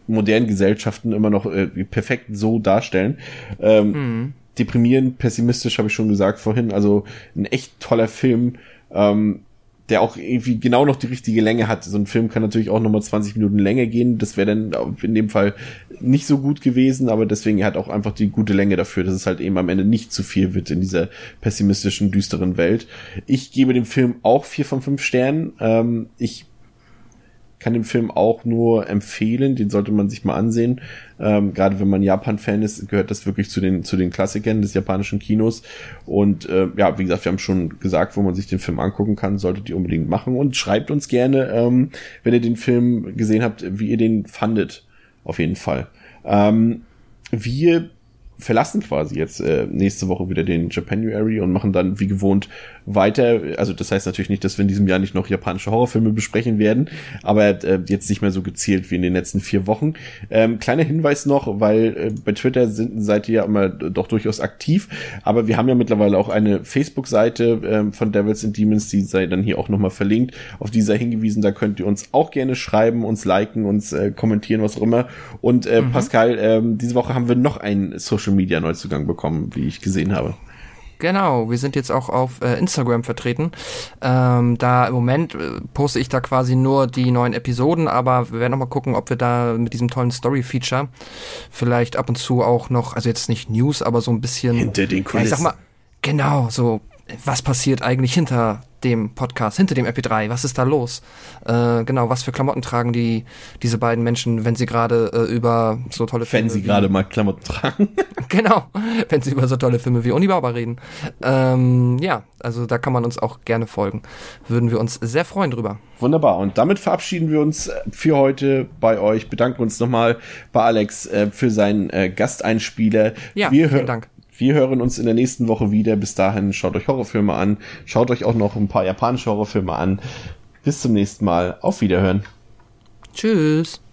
modernen Gesellschaften immer noch äh, perfekt so darstellen. Ähm, mhm deprimierend, pessimistisch, habe ich schon gesagt vorhin. Also ein echt toller Film, ähm, der auch irgendwie genau noch die richtige Länge hat. So ein Film kann natürlich auch nochmal 20 Minuten länger gehen. Das wäre dann in dem Fall nicht so gut gewesen, aber deswegen hat auch einfach die gute Länge dafür, dass es halt eben am Ende nicht zu viel wird in dieser pessimistischen, düsteren Welt. Ich gebe dem Film auch vier von fünf Sternen. Ähm, ich kann den Film auch nur empfehlen, den sollte man sich mal ansehen. Ähm, Gerade wenn man Japan-Fan ist, gehört das wirklich zu den, zu den Klassikern des japanischen Kinos. Und äh, ja, wie gesagt, wir haben schon gesagt, wo man sich den Film angucken kann, solltet ihr unbedingt machen. Und schreibt uns gerne, ähm, wenn ihr den Film gesehen habt, wie ihr den fandet. Auf jeden Fall. Ähm, wir verlassen quasi jetzt äh, nächste Woche wieder den Japanuary und machen dann wie gewohnt weiter. Also das heißt natürlich nicht, dass wir in diesem Jahr nicht noch japanische Horrorfilme besprechen werden, aber äh, jetzt nicht mehr so gezielt wie in den letzten vier Wochen. Ähm, kleiner Hinweis noch, weil äh, bei Twitter sind, seid ihr ja immer doch durchaus aktiv, aber wir haben ja mittlerweile auch eine Facebook-Seite äh, von Devils and Demons, die sei dann hier auch nochmal verlinkt. Auf dieser hingewiesen, da könnt ihr uns auch gerne schreiben, uns liken, uns äh, kommentieren, was auch immer. Und äh, mhm. Pascal, äh, diese Woche haben wir noch einen Social Media Neuzugang bekommen, wie ich gesehen habe. Genau, wir sind jetzt auch auf äh, Instagram vertreten. Ähm, da im Moment äh, poste ich da quasi nur die neuen Episoden, aber wir werden noch mal gucken, ob wir da mit diesem tollen Story-Feature vielleicht ab und zu auch noch, also jetzt nicht News, aber so ein bisschen. Hinter den Kulissen. Ja, ich sag mal, genau, so was passiert eigentlich hinter dem Podcast, hinter dem MP3, was ist da los? Äh, genau, was für Klamotten tragen die diese beiden Menschen, wenn sie gerade äh, über so tolle Filme. Wenn sie gerade mal Klamotten tragen. genau, wenn sie über so tolle Filme wie Unibaba reden. Ähm, ja, also da kann man uns auch gerne folgen. Würden wir uns sehr freuen drüber. Wunderbar. Und damit verabschieden wir uns für heute bei euch. Bedanken uns nochmal bei Alex äh, für seinen äh, Gasteinspieler. Ja, wir vielen Dank. Wir hören uns in der nächsten Woche wieder. Bis dahin schaut euch Horrorfilme an. Schaut euch auch noch ein paar japanische Horrorfilme an. Bis zum nächsten Mal. Auf Wiederhören. Tschüss.